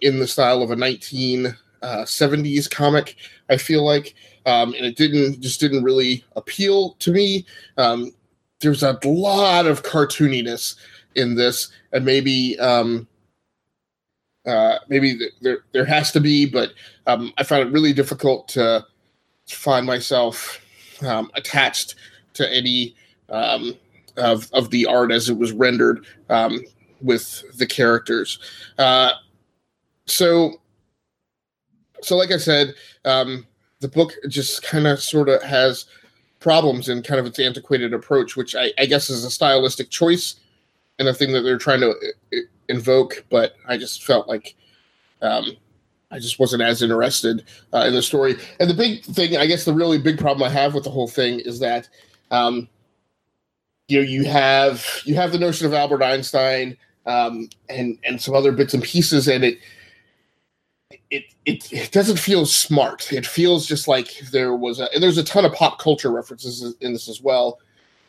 in the style of a 1970s comic. I feel like, um, and it didn't just didn't really appeal to me. Um, there's a lot of cartooniness in this, and maybe um, uh, maybe th- there there has to be, but um, I found it really difficult to find myself um, attached to any um, of of the art as it was rendered um, with the characters. Uh, so, so like I said, um, the book just kind of sort of has problems in kind of its antiquated approach, which I, I guess is a stylistic choice and a thing that they're trying to uh, invoke. But I just felt like um, I just wasn't as interested uh, in the story. And the big thing, I guess, the really big problem I have with the whole thing is that um, you know you have you have the notion of Albert Einstein um, and and some other bits and pieces, and it. It, it, it doesn't feel smart. It feels just like there was a, and there's a ton of pop culture references in this as well.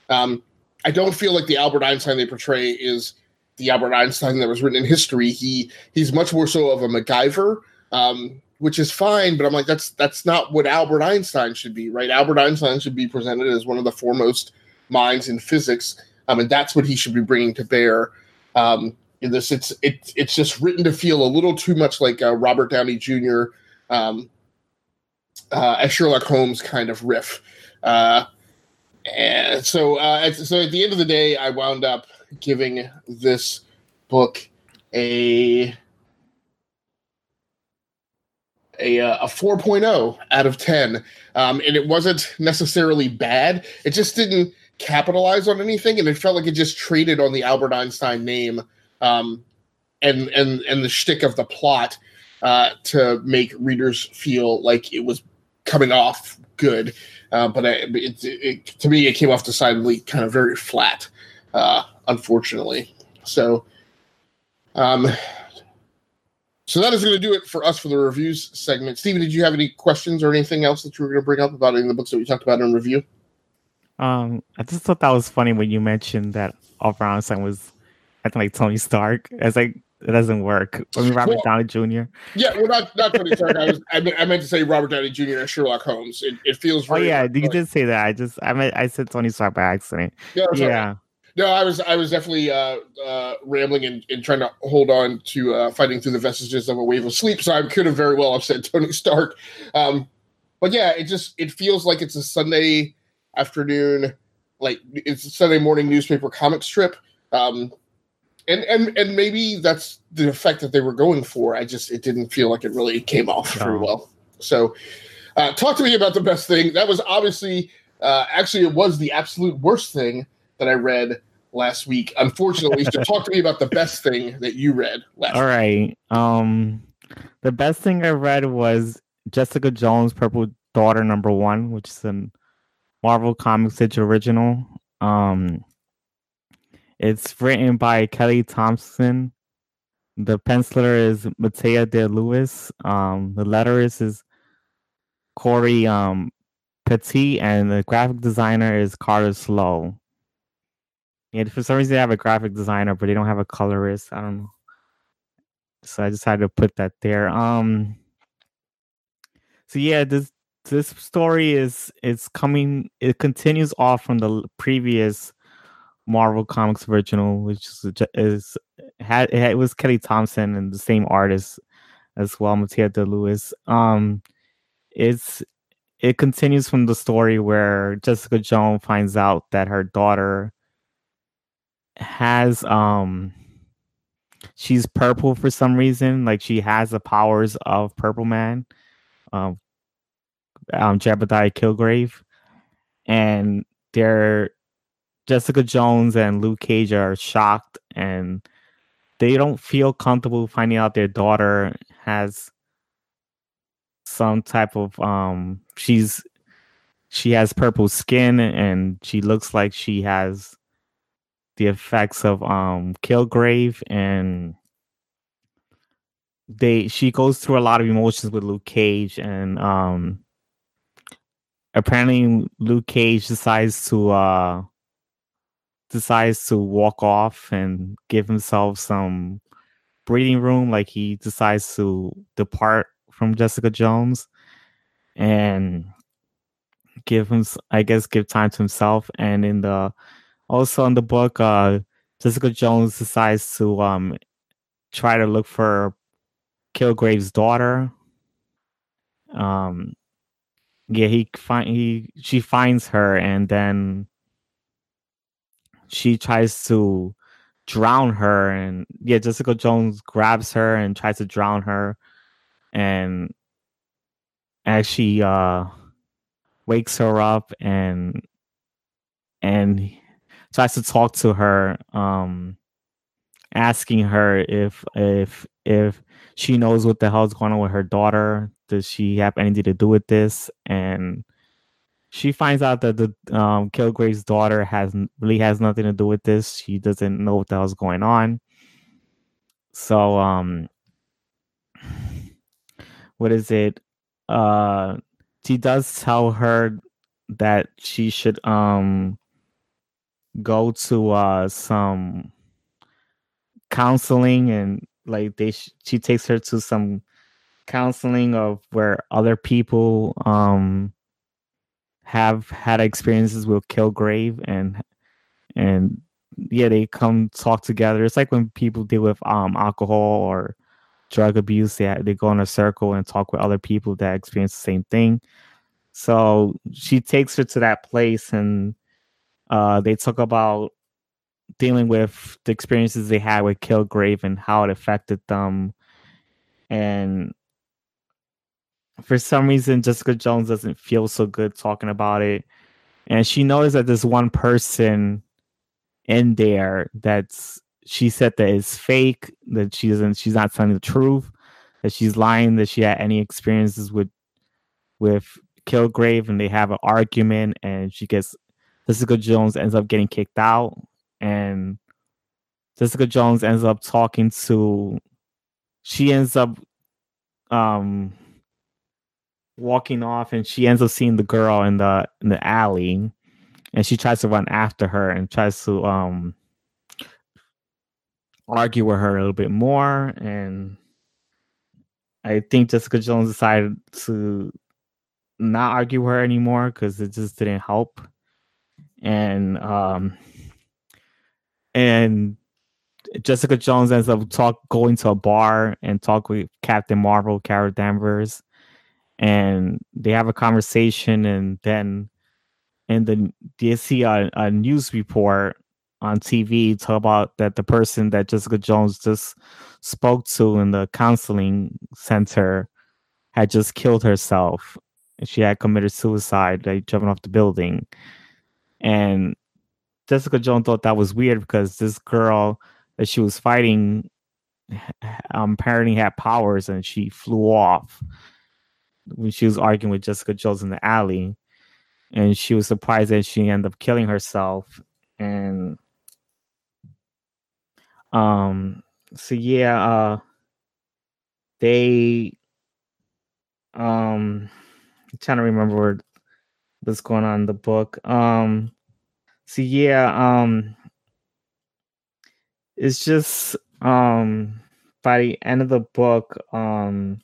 Um, I don't feel like the Albert Einstein they portray is the Albert Einstein that was written in history. He he's much more so of a MacGyver, um, which is fine. But I'm like, that's that's not what Albert Einstein should be, right? Albert Einstein should be presented as one of the foremost minds in physics, um, and that's what he should be bringing to bear. Um, in this, it's it, it's just written to feel a little too much like a Robert Downey Jr. Um, uh, a Sherlock Holmes kind of riff. Uh, and so, uh, at, so at the end of the day, I wound up giving this book a a, uh, a 4.0 out of 10 um, and it wasn't necessarily bad it just didn't capitalize on anything, and it felt like it just traded on the Albert Einstein name um, and and and the shtick of the plot uh, to make readers feel like it was coming off good. Uh, but I, it, it, to me, it came off decidedly kind of very flat, uh, unfortunately. So, um, so that is going to do it for us for the reviews segment. Stephen, did you have any questions or anything else that you were going to bring up about any of the books that we talked about in review? Um, I just thought that was funny when you mentioned that Albert Einstein was acting like Tony Stark. As like it doesn't work. I mean, Robert well, Downey Jr. Yeah, well, not not Tony Stark. I was I meant, I meant to say Robert Downey Jr. and Sherlock Holmes. It, it feels. oh yeah, you did say that. I just I meant I said Tony Stark by accident. Yeah. yeah. No, I was I was definitely uh, uh, rambling and, and, trying to hold on to uh, fighting through the vestiges of a wave of sleep. So I could have very well have said Tony Stark. Um, but yeah, it just it feels like it's a Sunday afternoon, like it's a Sunday morning newspaper comic strip. Um, and and and maybe that's the effect that they were going for. I just it didn't feel like it really came off no. very well. So, uh, talk to me about the best thing. That was obviously, uh, actually, it was the absolute worst thing that I read last week. Unfortunately, so talk to me about the best thing that you read last. All right. Um, the best thing I read was Jessica Jones' Purple Daughter number one, which is a Marvel Comics original. Um, it's written by Kelly Thompson. The penciler is Mattia De Iulis. Um, the letterist is Cory um, Petit, and the graphic designer is Carlos Lao. Yeah, for some reason they have a graphic designer, but they don't have a colorist. I don't know. So I decided to put that there. Um. So yeah, this this story is it's coming. It continues off from the previous Marvel Comics original, which is, is had it was Kelly Thompson and the same artist as well, Mattia De Iulis. Um, it's it continues from the story where Jessica Jones finds out that her daughter has um she's purple for some reason, like she has the powers of Purple Man, um, um Zebediah Killgrave, and they're Jessica Jones and Luke Cage are shocked and they don't feel comfortable finding out their daughter has some type of um she's she has purple skin and she looks like she has the effects of um Killgrave and they she goes through a lot of emotions with Luke Cage and um apparently Luke Cage decides to uh decides to walk off and give himself some breathing room. Like he decides to depart from Jessica Jones and give him, I guess, give time to himself. And in the also in the book, uh, Jessica Jones decides to um try to look for Killgrave's daughter. Um, yeah, he find he she finds her and then she tries to drown her and yeah jessica jones grabs her and tries to drown her and as she uh wakes her up and and tries to talk to her um asking her if if if she knows what the hell's going on with her daughter does she have anything to do with this and she finds out that the um, Killgrave's daughter has really has nothing to do with this. She doesn't know what the hell's going on. So, um, what is it? Uh, she does tell her that she should um go to uh some counseling and like they sh- she takes her to some counseling of where other people um have had experiences with Killgrave and and yeah, they come talk together. It's like when people deal with um alcohol or drug abuse, they they go in a circle and talk with other people that experience the same thing. So she takes her to that place and uh they talk about dealing with the experiences they had with Killgrave and how it affected them and for some reason Jessica Jones doesn't feel so good talking about it. and she noticed that there's one person in there that's she said that is fake, that she doesn't she's not telling the truth, that she's lying, that she had any experiences with with Kilgrave and they have an argument and she gets Jessica Jones ends up getting kicked out and Jessica Jones ends up talking to she ends up um walking off and she ends up seeing the girl in the in the alley and she tries to run after her and tries to um argue with her a little bit more and I think Jessica Jones decided to not argue with her anymore because it just didn't help. And um and Jessica Jones ends up talk going to a bar and talk with Captain Marvel, Carol Danvers, and they have a conversation and then and then they see a, a news report on TV talk about that the person that Jessica Jones just spoke to in the counseling center had just killed herself. She had committed suicide, like jumping off the building. And Jessica Jones thought that was weird because this girl that she was fighting um, apparently had powers and she flew off when she was arguing with Jessica Jones in the alley. And she was surprised that she ended up killing herself. And um so yeah, uh they um I'm trying to remember what's going on in the book. Um so yeah, um it's just um by the end of the book, um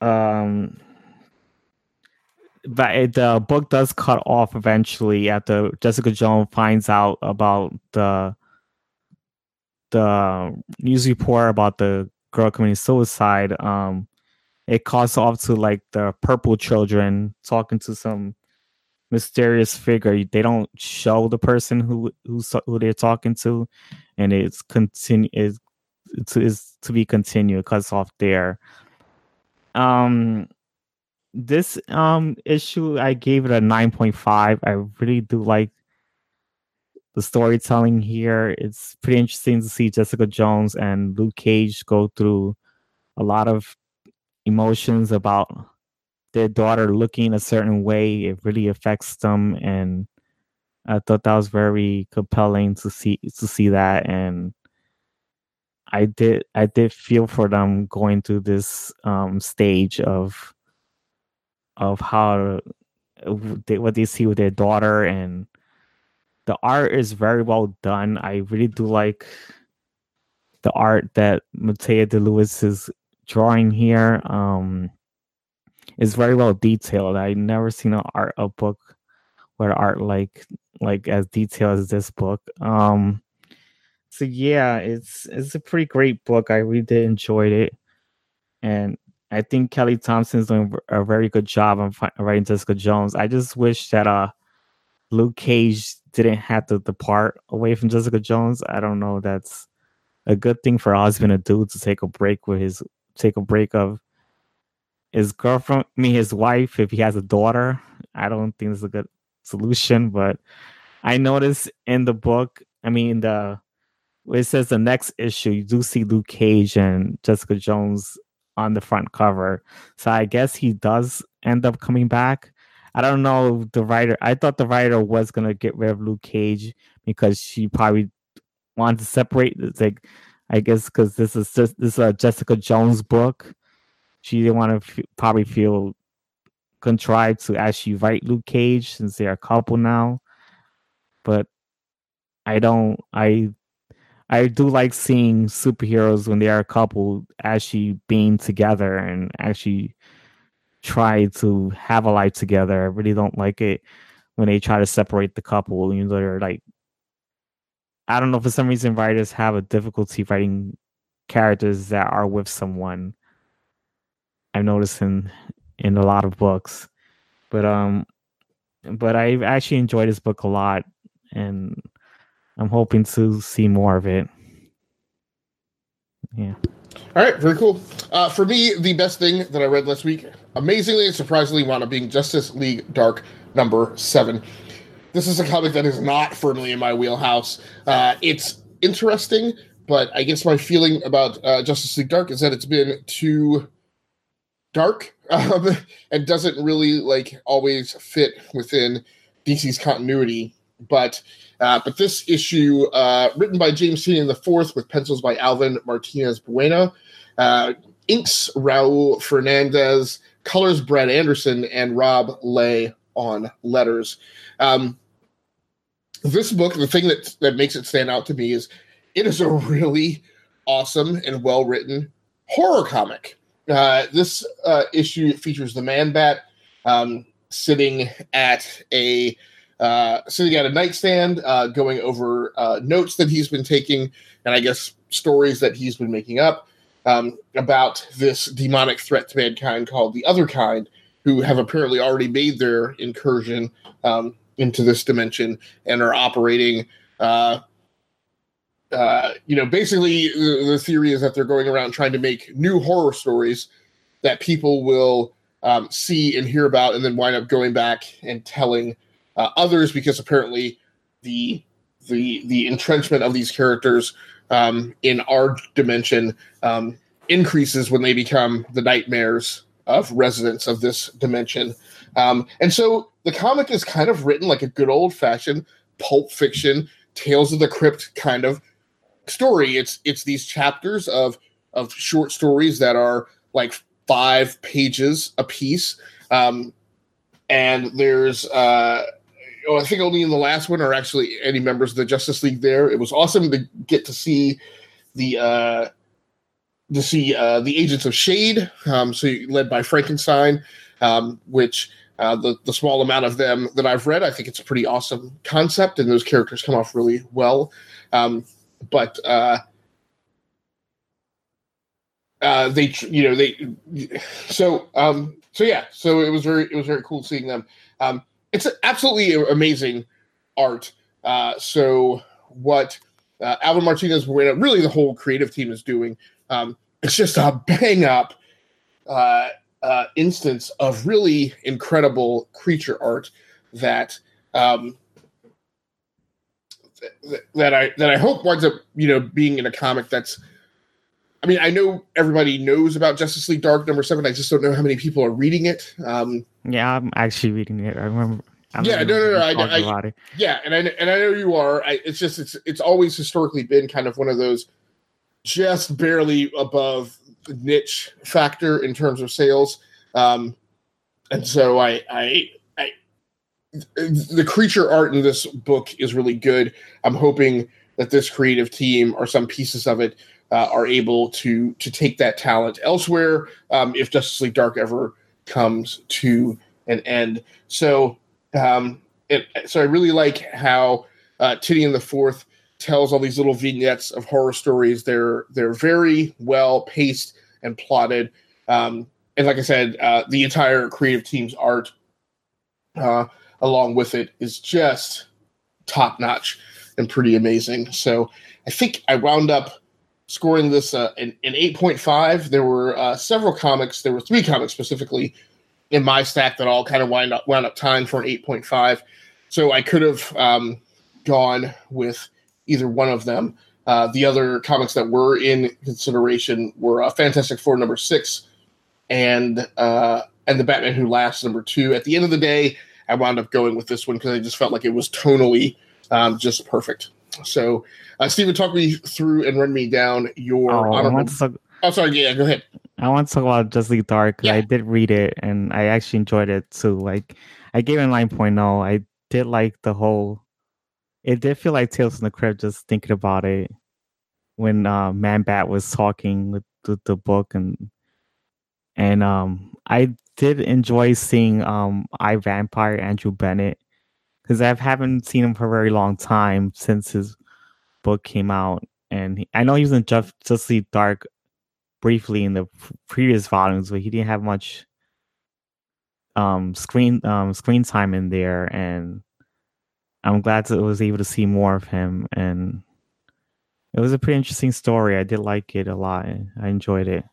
um but the book does cut off eventually after Jessica Jones finds out about the the news report about the girl committing suicide. Um, it cuts off to like the purple children talking to some mysterious figure. They don't show the person who who who they're talking to, and it's continue is is to be continued. Cuts off there. Um, this um issue I gave it a 9.5. I really do like the storytelling here. It's pretty interesting to see Jessica Jones and Luke Cage go through a lot of emotions about their daughter looking a certain way. It really affects them and I thought that was very compelling to see to see that and I did I did feel for them going through this um stage of of how they, what they see with their daughter and the art is very well done. I really do like the art that Mattia De Iulis is drawing here. Um, is very well detailed. I never seen an art a book where art like like as detailed as this book. Um, so yeah, it's it's a pretty great book. I really did enjoy it, and I think Kelly Thompson's doing a very good job on writing Jessica Jones. I just wish that uh Luke Cage didn't have to depart away from Jessica Jones. I don't know. That's a good thing for a to do to take a break with his take a break of his girlfriend, I mean his wife. If he has a daughter, I don't think it's a good solution. But I noticed in the book, I mean the it says the next issue, you do see Luke Cage and Jessica Jones on the front cover. So I guess he does end up coming back. I don't know the writer. I thought the writer was gonna get rid of Luke Cage because she probably wanted to separate. It's like I guess because this is just this is a Jessica Jones book. She didn't want to f- probably feel contrived to actually write Luke Cage since they're a couple now. But I don't. I I do like seeing superheroes when they are a couple actually being together and actually try to have a life together. I really don't like it when they try to separate the couple. You know, they're like, I don't know, if for some reason, writers have a difficulty writing characters that are with someone. I've noticed in in a lot of books, but um, but I've actually enjoyed this book a lot, and I'm hoping to see more of it. Yeah. All right, very cool. Uh, for me, the best thing that I read last week, amazingly and surprisingly, wound up being Justice League Dark number seven. This is a comic that is not firmly in my wheelhouse. Uh, it's interesting, but I guess my feeling about uh, Justice League Dark is that it's been too dark um, and doesn't really like always fit within DC's continuity. But uh, but this issue, uh, written by James Tynion the fourth, with pencils by Alvin Martinez Buena, uh, inks Raul Fernandez, colors Brad Anderson, and Rob Leigh on letters. Um, this book, the thing that that makes it stand out to me is it is a really awesome and well written horror comic. Uh, this uh, issue features the Man Bat um, sitting at a uh, sitting at a nightstand, uh, going over uh, notes that he's been taking, and I guess stories that he's been making up um, about this demonic threat to mankind called the Other Kind, who have apparently already made their incursion um, into this dimension and are operating. Uh, uh, you know, basically, the, the, theory is that they're going around trying to make new horror stories that people will um, see and hear about, and then wind up going back and telling uh, others because apparently the the the entrenchment of these characters um, in our dimension um, increases when they become the nightmares of residents of this dimension. Um, and so the comic is kind of written like a good old fashioned pulp fiction, Tales of the Crypt kind of story. It's it's these chapters of of short stories that are like five pages a piece. Um, and there's uh, oh, I think only in the last one are actually any members of the Justice League there. It was awesome to get to see the uh, to see uh, the Agents of Shade, um, so led by Frankenstein, um, which uh, the the small amount of them that I've read, I think it's a pretty awesome concept, and those characters come off really well. Um, but uh, uh, they, you know, they, so um, so yeah, so it was very it was very cool seeing them. Um, it's absolutely amazing art. Uh, so what uh, Alvin Martinez, really the whole creative team is doing, um, it's just a bang up uh, uh, instance of really incredible creature art that um, th- that I that I hope winds up you know being in a comic that's. I mean, I know everybody knows about Justice League Dark number seven. I just don't know how many people are reading it. Um, yeah, I'm actually reading it. I remember. I'm yeah, no, no, no. I, I, yeah, and I and I know you are. I, it's just it's it's always historically been kind of one of those just barely above niche factor in terms of sales. Um, and so I, I, I, the creature art in this book is really good. I'm hoping that this creative team or some pieces of it uh, are able to to take that talent elsewhere um, if Justice League Dark ever comes to an end. So, um, it, so I really like how uh, Tynion the Fourth tells all these little vignettes of horror stories. They're they're very well paced and plotted. Um, and like I said, uh, the entire creative team's art, uh, along with it, is just top notch and pretty amazing. So I think I wound up scoring this uh, an, an 8.5. There were uh, several comics. There were three comics specifically in my stack that all kind of wind up wound up tying for an 8.5. So I could have um, gone with either one of them. Uh, the other comics that were in consideration were uh, Fantastic Four number six and uh, and the Batman Who Laughs number two. At the end of the day, I wound up going with this one because I just felt like it was tonally um, just perfect. So, uh, Stephen, talk me through and run me down your oh, honorable. Talk, oh, sorry. Yeah, go ahead. I want to talk about Just League Dark. Yeah. I did read it and I actually enjoyed it too. Like, I gave it a 9.0. I did like the whole it did feel like Tales from the Crypt just thinking about it when uh, Man Bat was talking with, the book and and um I did enjoy seeing um I Vampire Andrew Bennett because I haven't seen him for a very long time since his book came out. And he, I know he was in Just, Just League Dark briefly in the previous volumes but he didn't have much um screen um screen time in there. And I'm glad to was able to see more of him, and it was a pretty interesting story. I did like it a lot. I enjoyed it.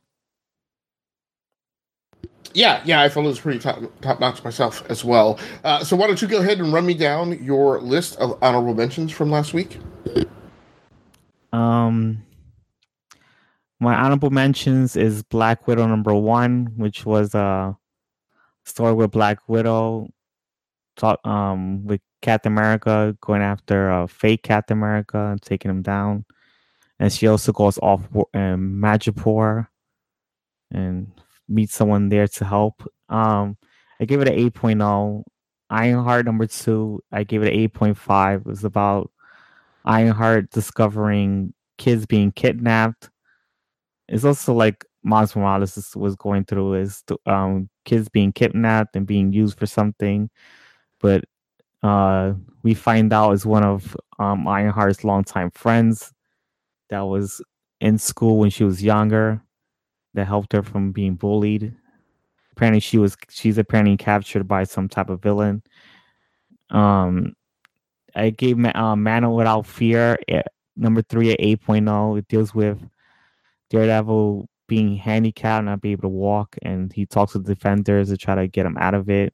Yeah, yeah, I felt it was pretty top, top notch myself as well. Uh, so why don't you go ahead and run me down your list of honorable mentions from last week? Um, my honorable mentions is Black Widow number one, which was a story with Black Widow, talk, um, with Captain America going after a uh, fake Captain America and taking him down, and she also goes off in Madripoor and meets someone there to help. Um, I gave it an 8.0. Ironheart number two, I gave it an 8.5. It was about Ironheart discovering kids being kidnapped. It's also like Miles Morales was going through is um, kids being kidnapped and being used for something, but uh, we find out is one of um, Ironheart's longtime friends that was in school when she was younger that helped her from being bullied. Apparently, she was she's apparently captured by some type of villain. Um, I gave uh, Man Without Fear at, number three at 8.0. It deals with Daredevil being handicapped, not be able to walk, and he talks to defenders to try to get him out of it.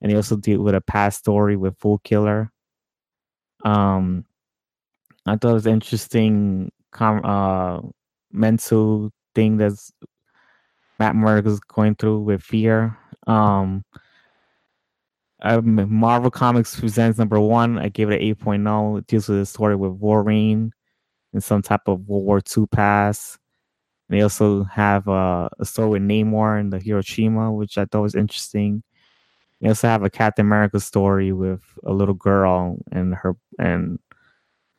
And he also deal with a past story with Foolkiller. Um, I thought it was interesting com- uh, mental thing that's Matt Murdock is going through with fear. Um, um, Marvel Comics presents number one. I gave it an 8.0. It deals with a story with Wolverine and some type of World War II pass. They also have uh, a story with Namor and the Hiroshima, which I thought was interesting. They also have a Captain America story with a little girl and her and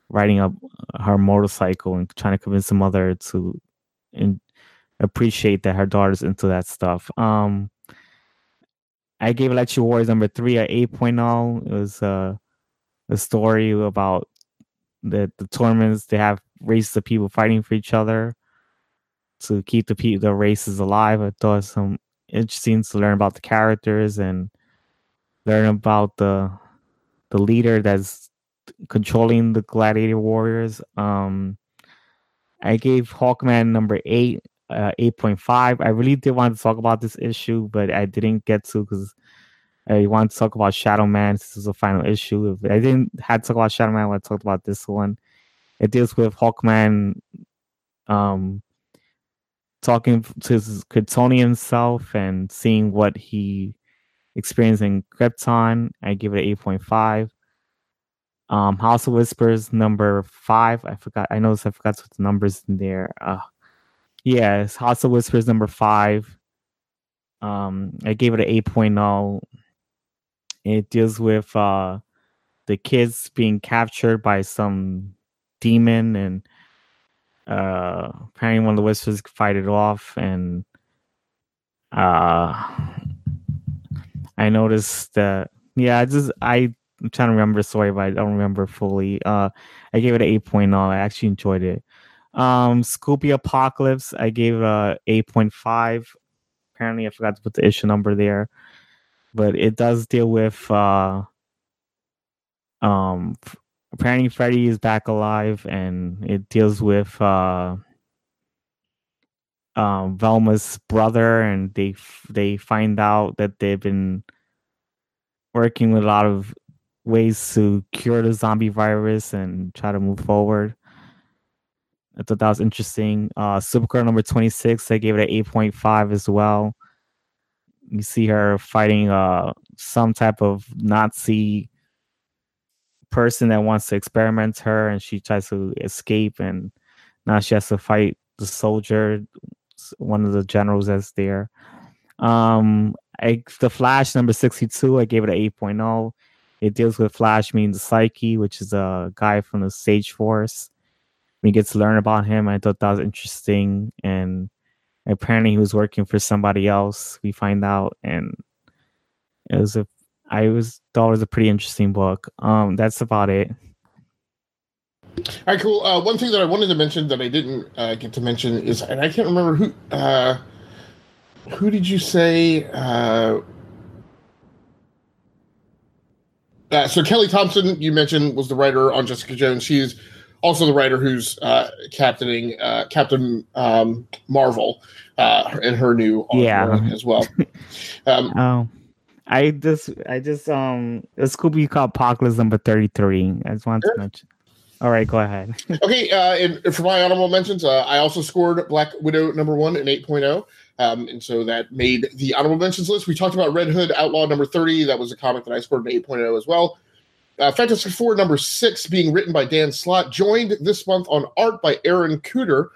riding up her motorcycle and trying to convince the mother to in, appreciate that her daughter's into that stuff. Um, I gave Electric Wars number three at 8.0. It was uh, a story about the, the tournaments. They have races of people fighting for each other to keep the people the races alive. I thought some interesting to learn about the characters and learn about the the leader that's controlling the gladiator warriors. Um, I gave Hawkman number eight uh, 8.5. I really did want to talk about this issue, but I didn't get to because I wanted to talk about Shadow Man. This is the final issue. If I didn't had to talk about Shadow Man when I talked about this one. It deals with Hawkman um, talking to his Kryptonian self and seeing what he experienced in Krypton. I give it an 8.5. Um, House of Whispers number five. I forgot. I noticed I forgot to put the numbers in there. Uh, Yes, House of Whispers number five. Um, I gave it an 8.0. It deals with uh the kids being captured by some demon and uh apparently one of the whispers fight it off and uh I noticed that yeah, I just I I'm trying to remember story, but I don't remember fully. Uh I gave it an 8.0. I actually enjoyed it. Um, Scooby Apocalypse, I gave a 8.5. Apparently, I forgot to put the issue number there, but it does deal with uh, um, apparently Freddy is back alive, and it deals with uh, um, Velma's brother, and they they find out that they've been working with a lot of ways to cure the zombie virus and try to move forward. I thought that was interesting. Uh, Supergirl number 26, I gave it an 8.5 as well. You see her fighting uh, some type of Nazi person that wants to experiment her, and she tries to escape, and now she has to fight the soldier, one of the generals that's there. Um, I, the Flash number 62, I gave it an 8.0. It deals with Flash means Psyche, which is a guy from the Sage Force we get to learn about him. I thought that was interesting, and apparently he was working for somebody else. We find out, and it was a I was thought it was a pretty interesting book. Um, that's about it. All right, cool. Uh, one thing that I wanted to mention that I didn't uh, get to mention is, and I can't remember who. Uh, who did you say? Uh, uh, so Kelly Thompson, you mentioned, was the writer on Jessica Jones. She's also the writer who's uh, captaining uh, Captain um, Marvel uh, in her new Yeah. as well. Um, Oh, I just, I just, um, a Scooby called Apocalypse number thirty-three. I just wanted to mention. All right, go ahead. okay, uh, and for my honorable mentions, uh, I also scored Black Widow number one in 8.0. Um, and so that made the honorable mentions list. We talked about Red Hood Outlaw number 30. That was a comic that I scored an 8.0 as well. Uh, Fantastic Four number six, being written by Dan Slott, joined this month on art by Aaron Kuder,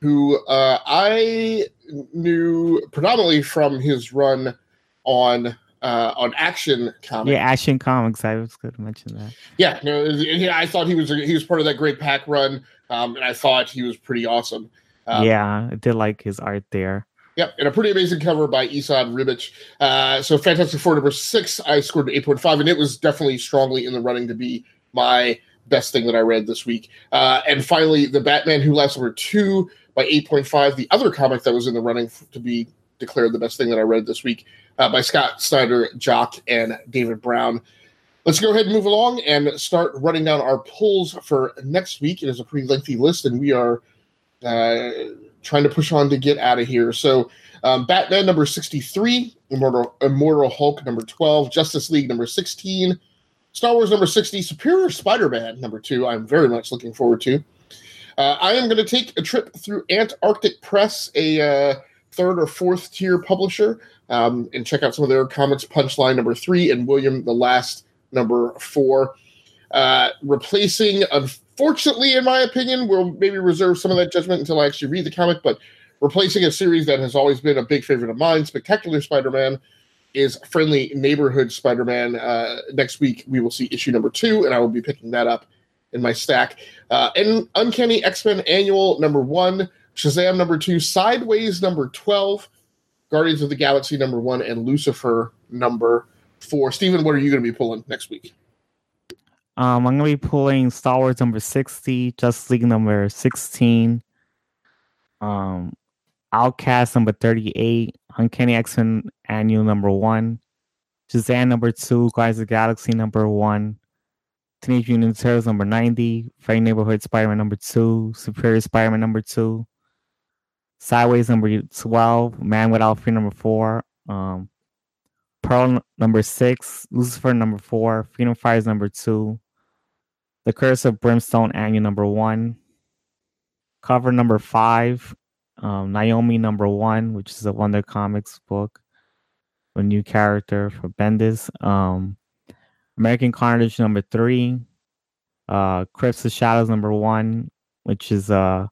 who uh, I knew predominantly from his run on uh, on Action Comics. Yeah, Action Comics. I was going to mention that. Yeah, no, yeah, I thought he was he was part of that Greg Pak run, um, and I thought he was pretty awesome. Um, yeah, I did like his art there. Yep, and a pretty amazing cover by Esad Ribic. Uh, so Fantastic Four number six, I scored an eight point five, and it was definitely strongly in the running to be my best thing that I read this week. Uh, and finally, the Batman Who Laughs number two by eight point five, the other comic that was in the running to be declared the best thing that I read this week uh, by Scott Snyder, Jock, and David Baron. Let's go ahead and move along and start running down our pulls for next week. It is a pretty lengthy list, and we are uh, trying to push on to get out of here. So, um, Batman number 63, Immortal, Immortal Hulk number 12, Justice League number 16, Star Wars number 60, Superior Spider Man number 2. I'm very much looking forward to. Uh, I am going to take a trip through Antarctic Press, a uh, third or fourth tier publisher, um, and check out some of their comics. Punchline number three and William the Last number four. Uh, replacing, unfortunately, in my opinion, we'll maybe reserve some of that judgment until I actually read the comic, but replacing a series that has always been a big favorite of mine, Spectacular Spider Man, is Friendly Neighborhood Spider Man. Uh, next week, we will see issue number two, and I will be picking that up in my stack. Uh, and Uncanny X Men Annual number one, Shazam number two, Sideways number 12, Guardians of the Galaxy number one, and Lucifer number four. Steven, what are you going to be pulling next week? Um, I'm gonna be pulling Star Wars number sixty, Justice League number sixteen, um, Outcast number thirty-eight, Uncanny X-Men Annual number one, Shazam number two, Guardians of the Galaxy number one, Teenage Mutant Ninja Turtles number ninety, Friendly Neighborhood Spider-Man number two, Superior Spider-Man number two, Sideways number twelve, Man Without Fear number four, um, Pearl number six, Lucifer number four, Freedom Fires number two, The Curse of Brimstone Annual number one, cover number five, um, Naomi number one, which is a Wonder Comics book, a new character for Bendis, um, American Carnage number three, uh, Crypts of Shadows number one, which is uh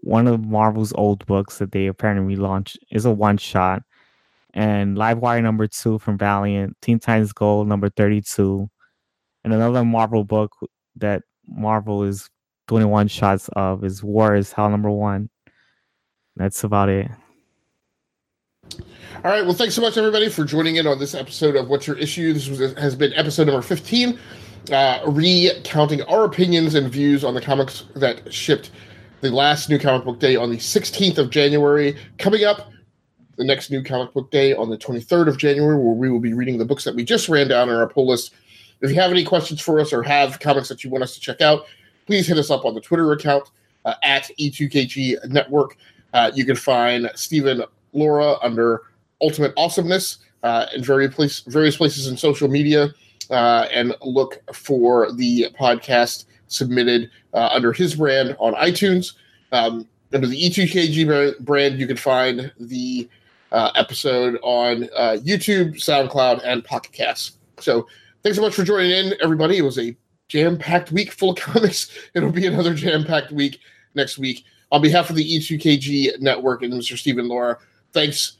one of Marvel's old books that they apparently relaunched, is a one shot and Livewire number two from Valiant, Teen Titans Gold number 32, and another Marvel book that Marvel is doing one shots of is War is Hell number one. That's about it. All right. Well, thanks so much, everybody, for joining in on this episode of What's Your Issue. This was, has been episode number 15, uh, recounting our opinions and views on the comics that shipped the last new comic book day on the 16th of January. Coming up, the next new comic book day on the 23rd of January, where we will be reading the books that we just ran down on our pull list. If you have any questions for us or have comics that you want us to check out, please hit us up on the Twitter account uh, at E2KG Network. Uh, you can find Stephen Laura under Ultimate Awesomeness uh, in various, place, various places in social media uh, and look for the podcast submitted uh, under his brand on iTunes. Um, under the E2KG brand, you can find the uh, episode on uh, YouTube, SoundCloud, and Pocket Casts. So thanks so much for joining in, everybody. It was a jam-packed week full of comics. It'll be another jam-packed week next week. On behalf of the E2KG network and Mr. Stephen Laura, thanks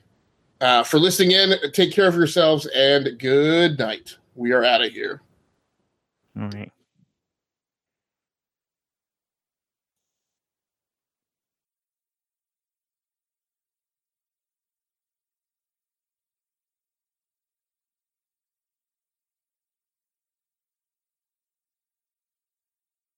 uh, for listening in. Take care of yourselves and good night. We are out of here. All right.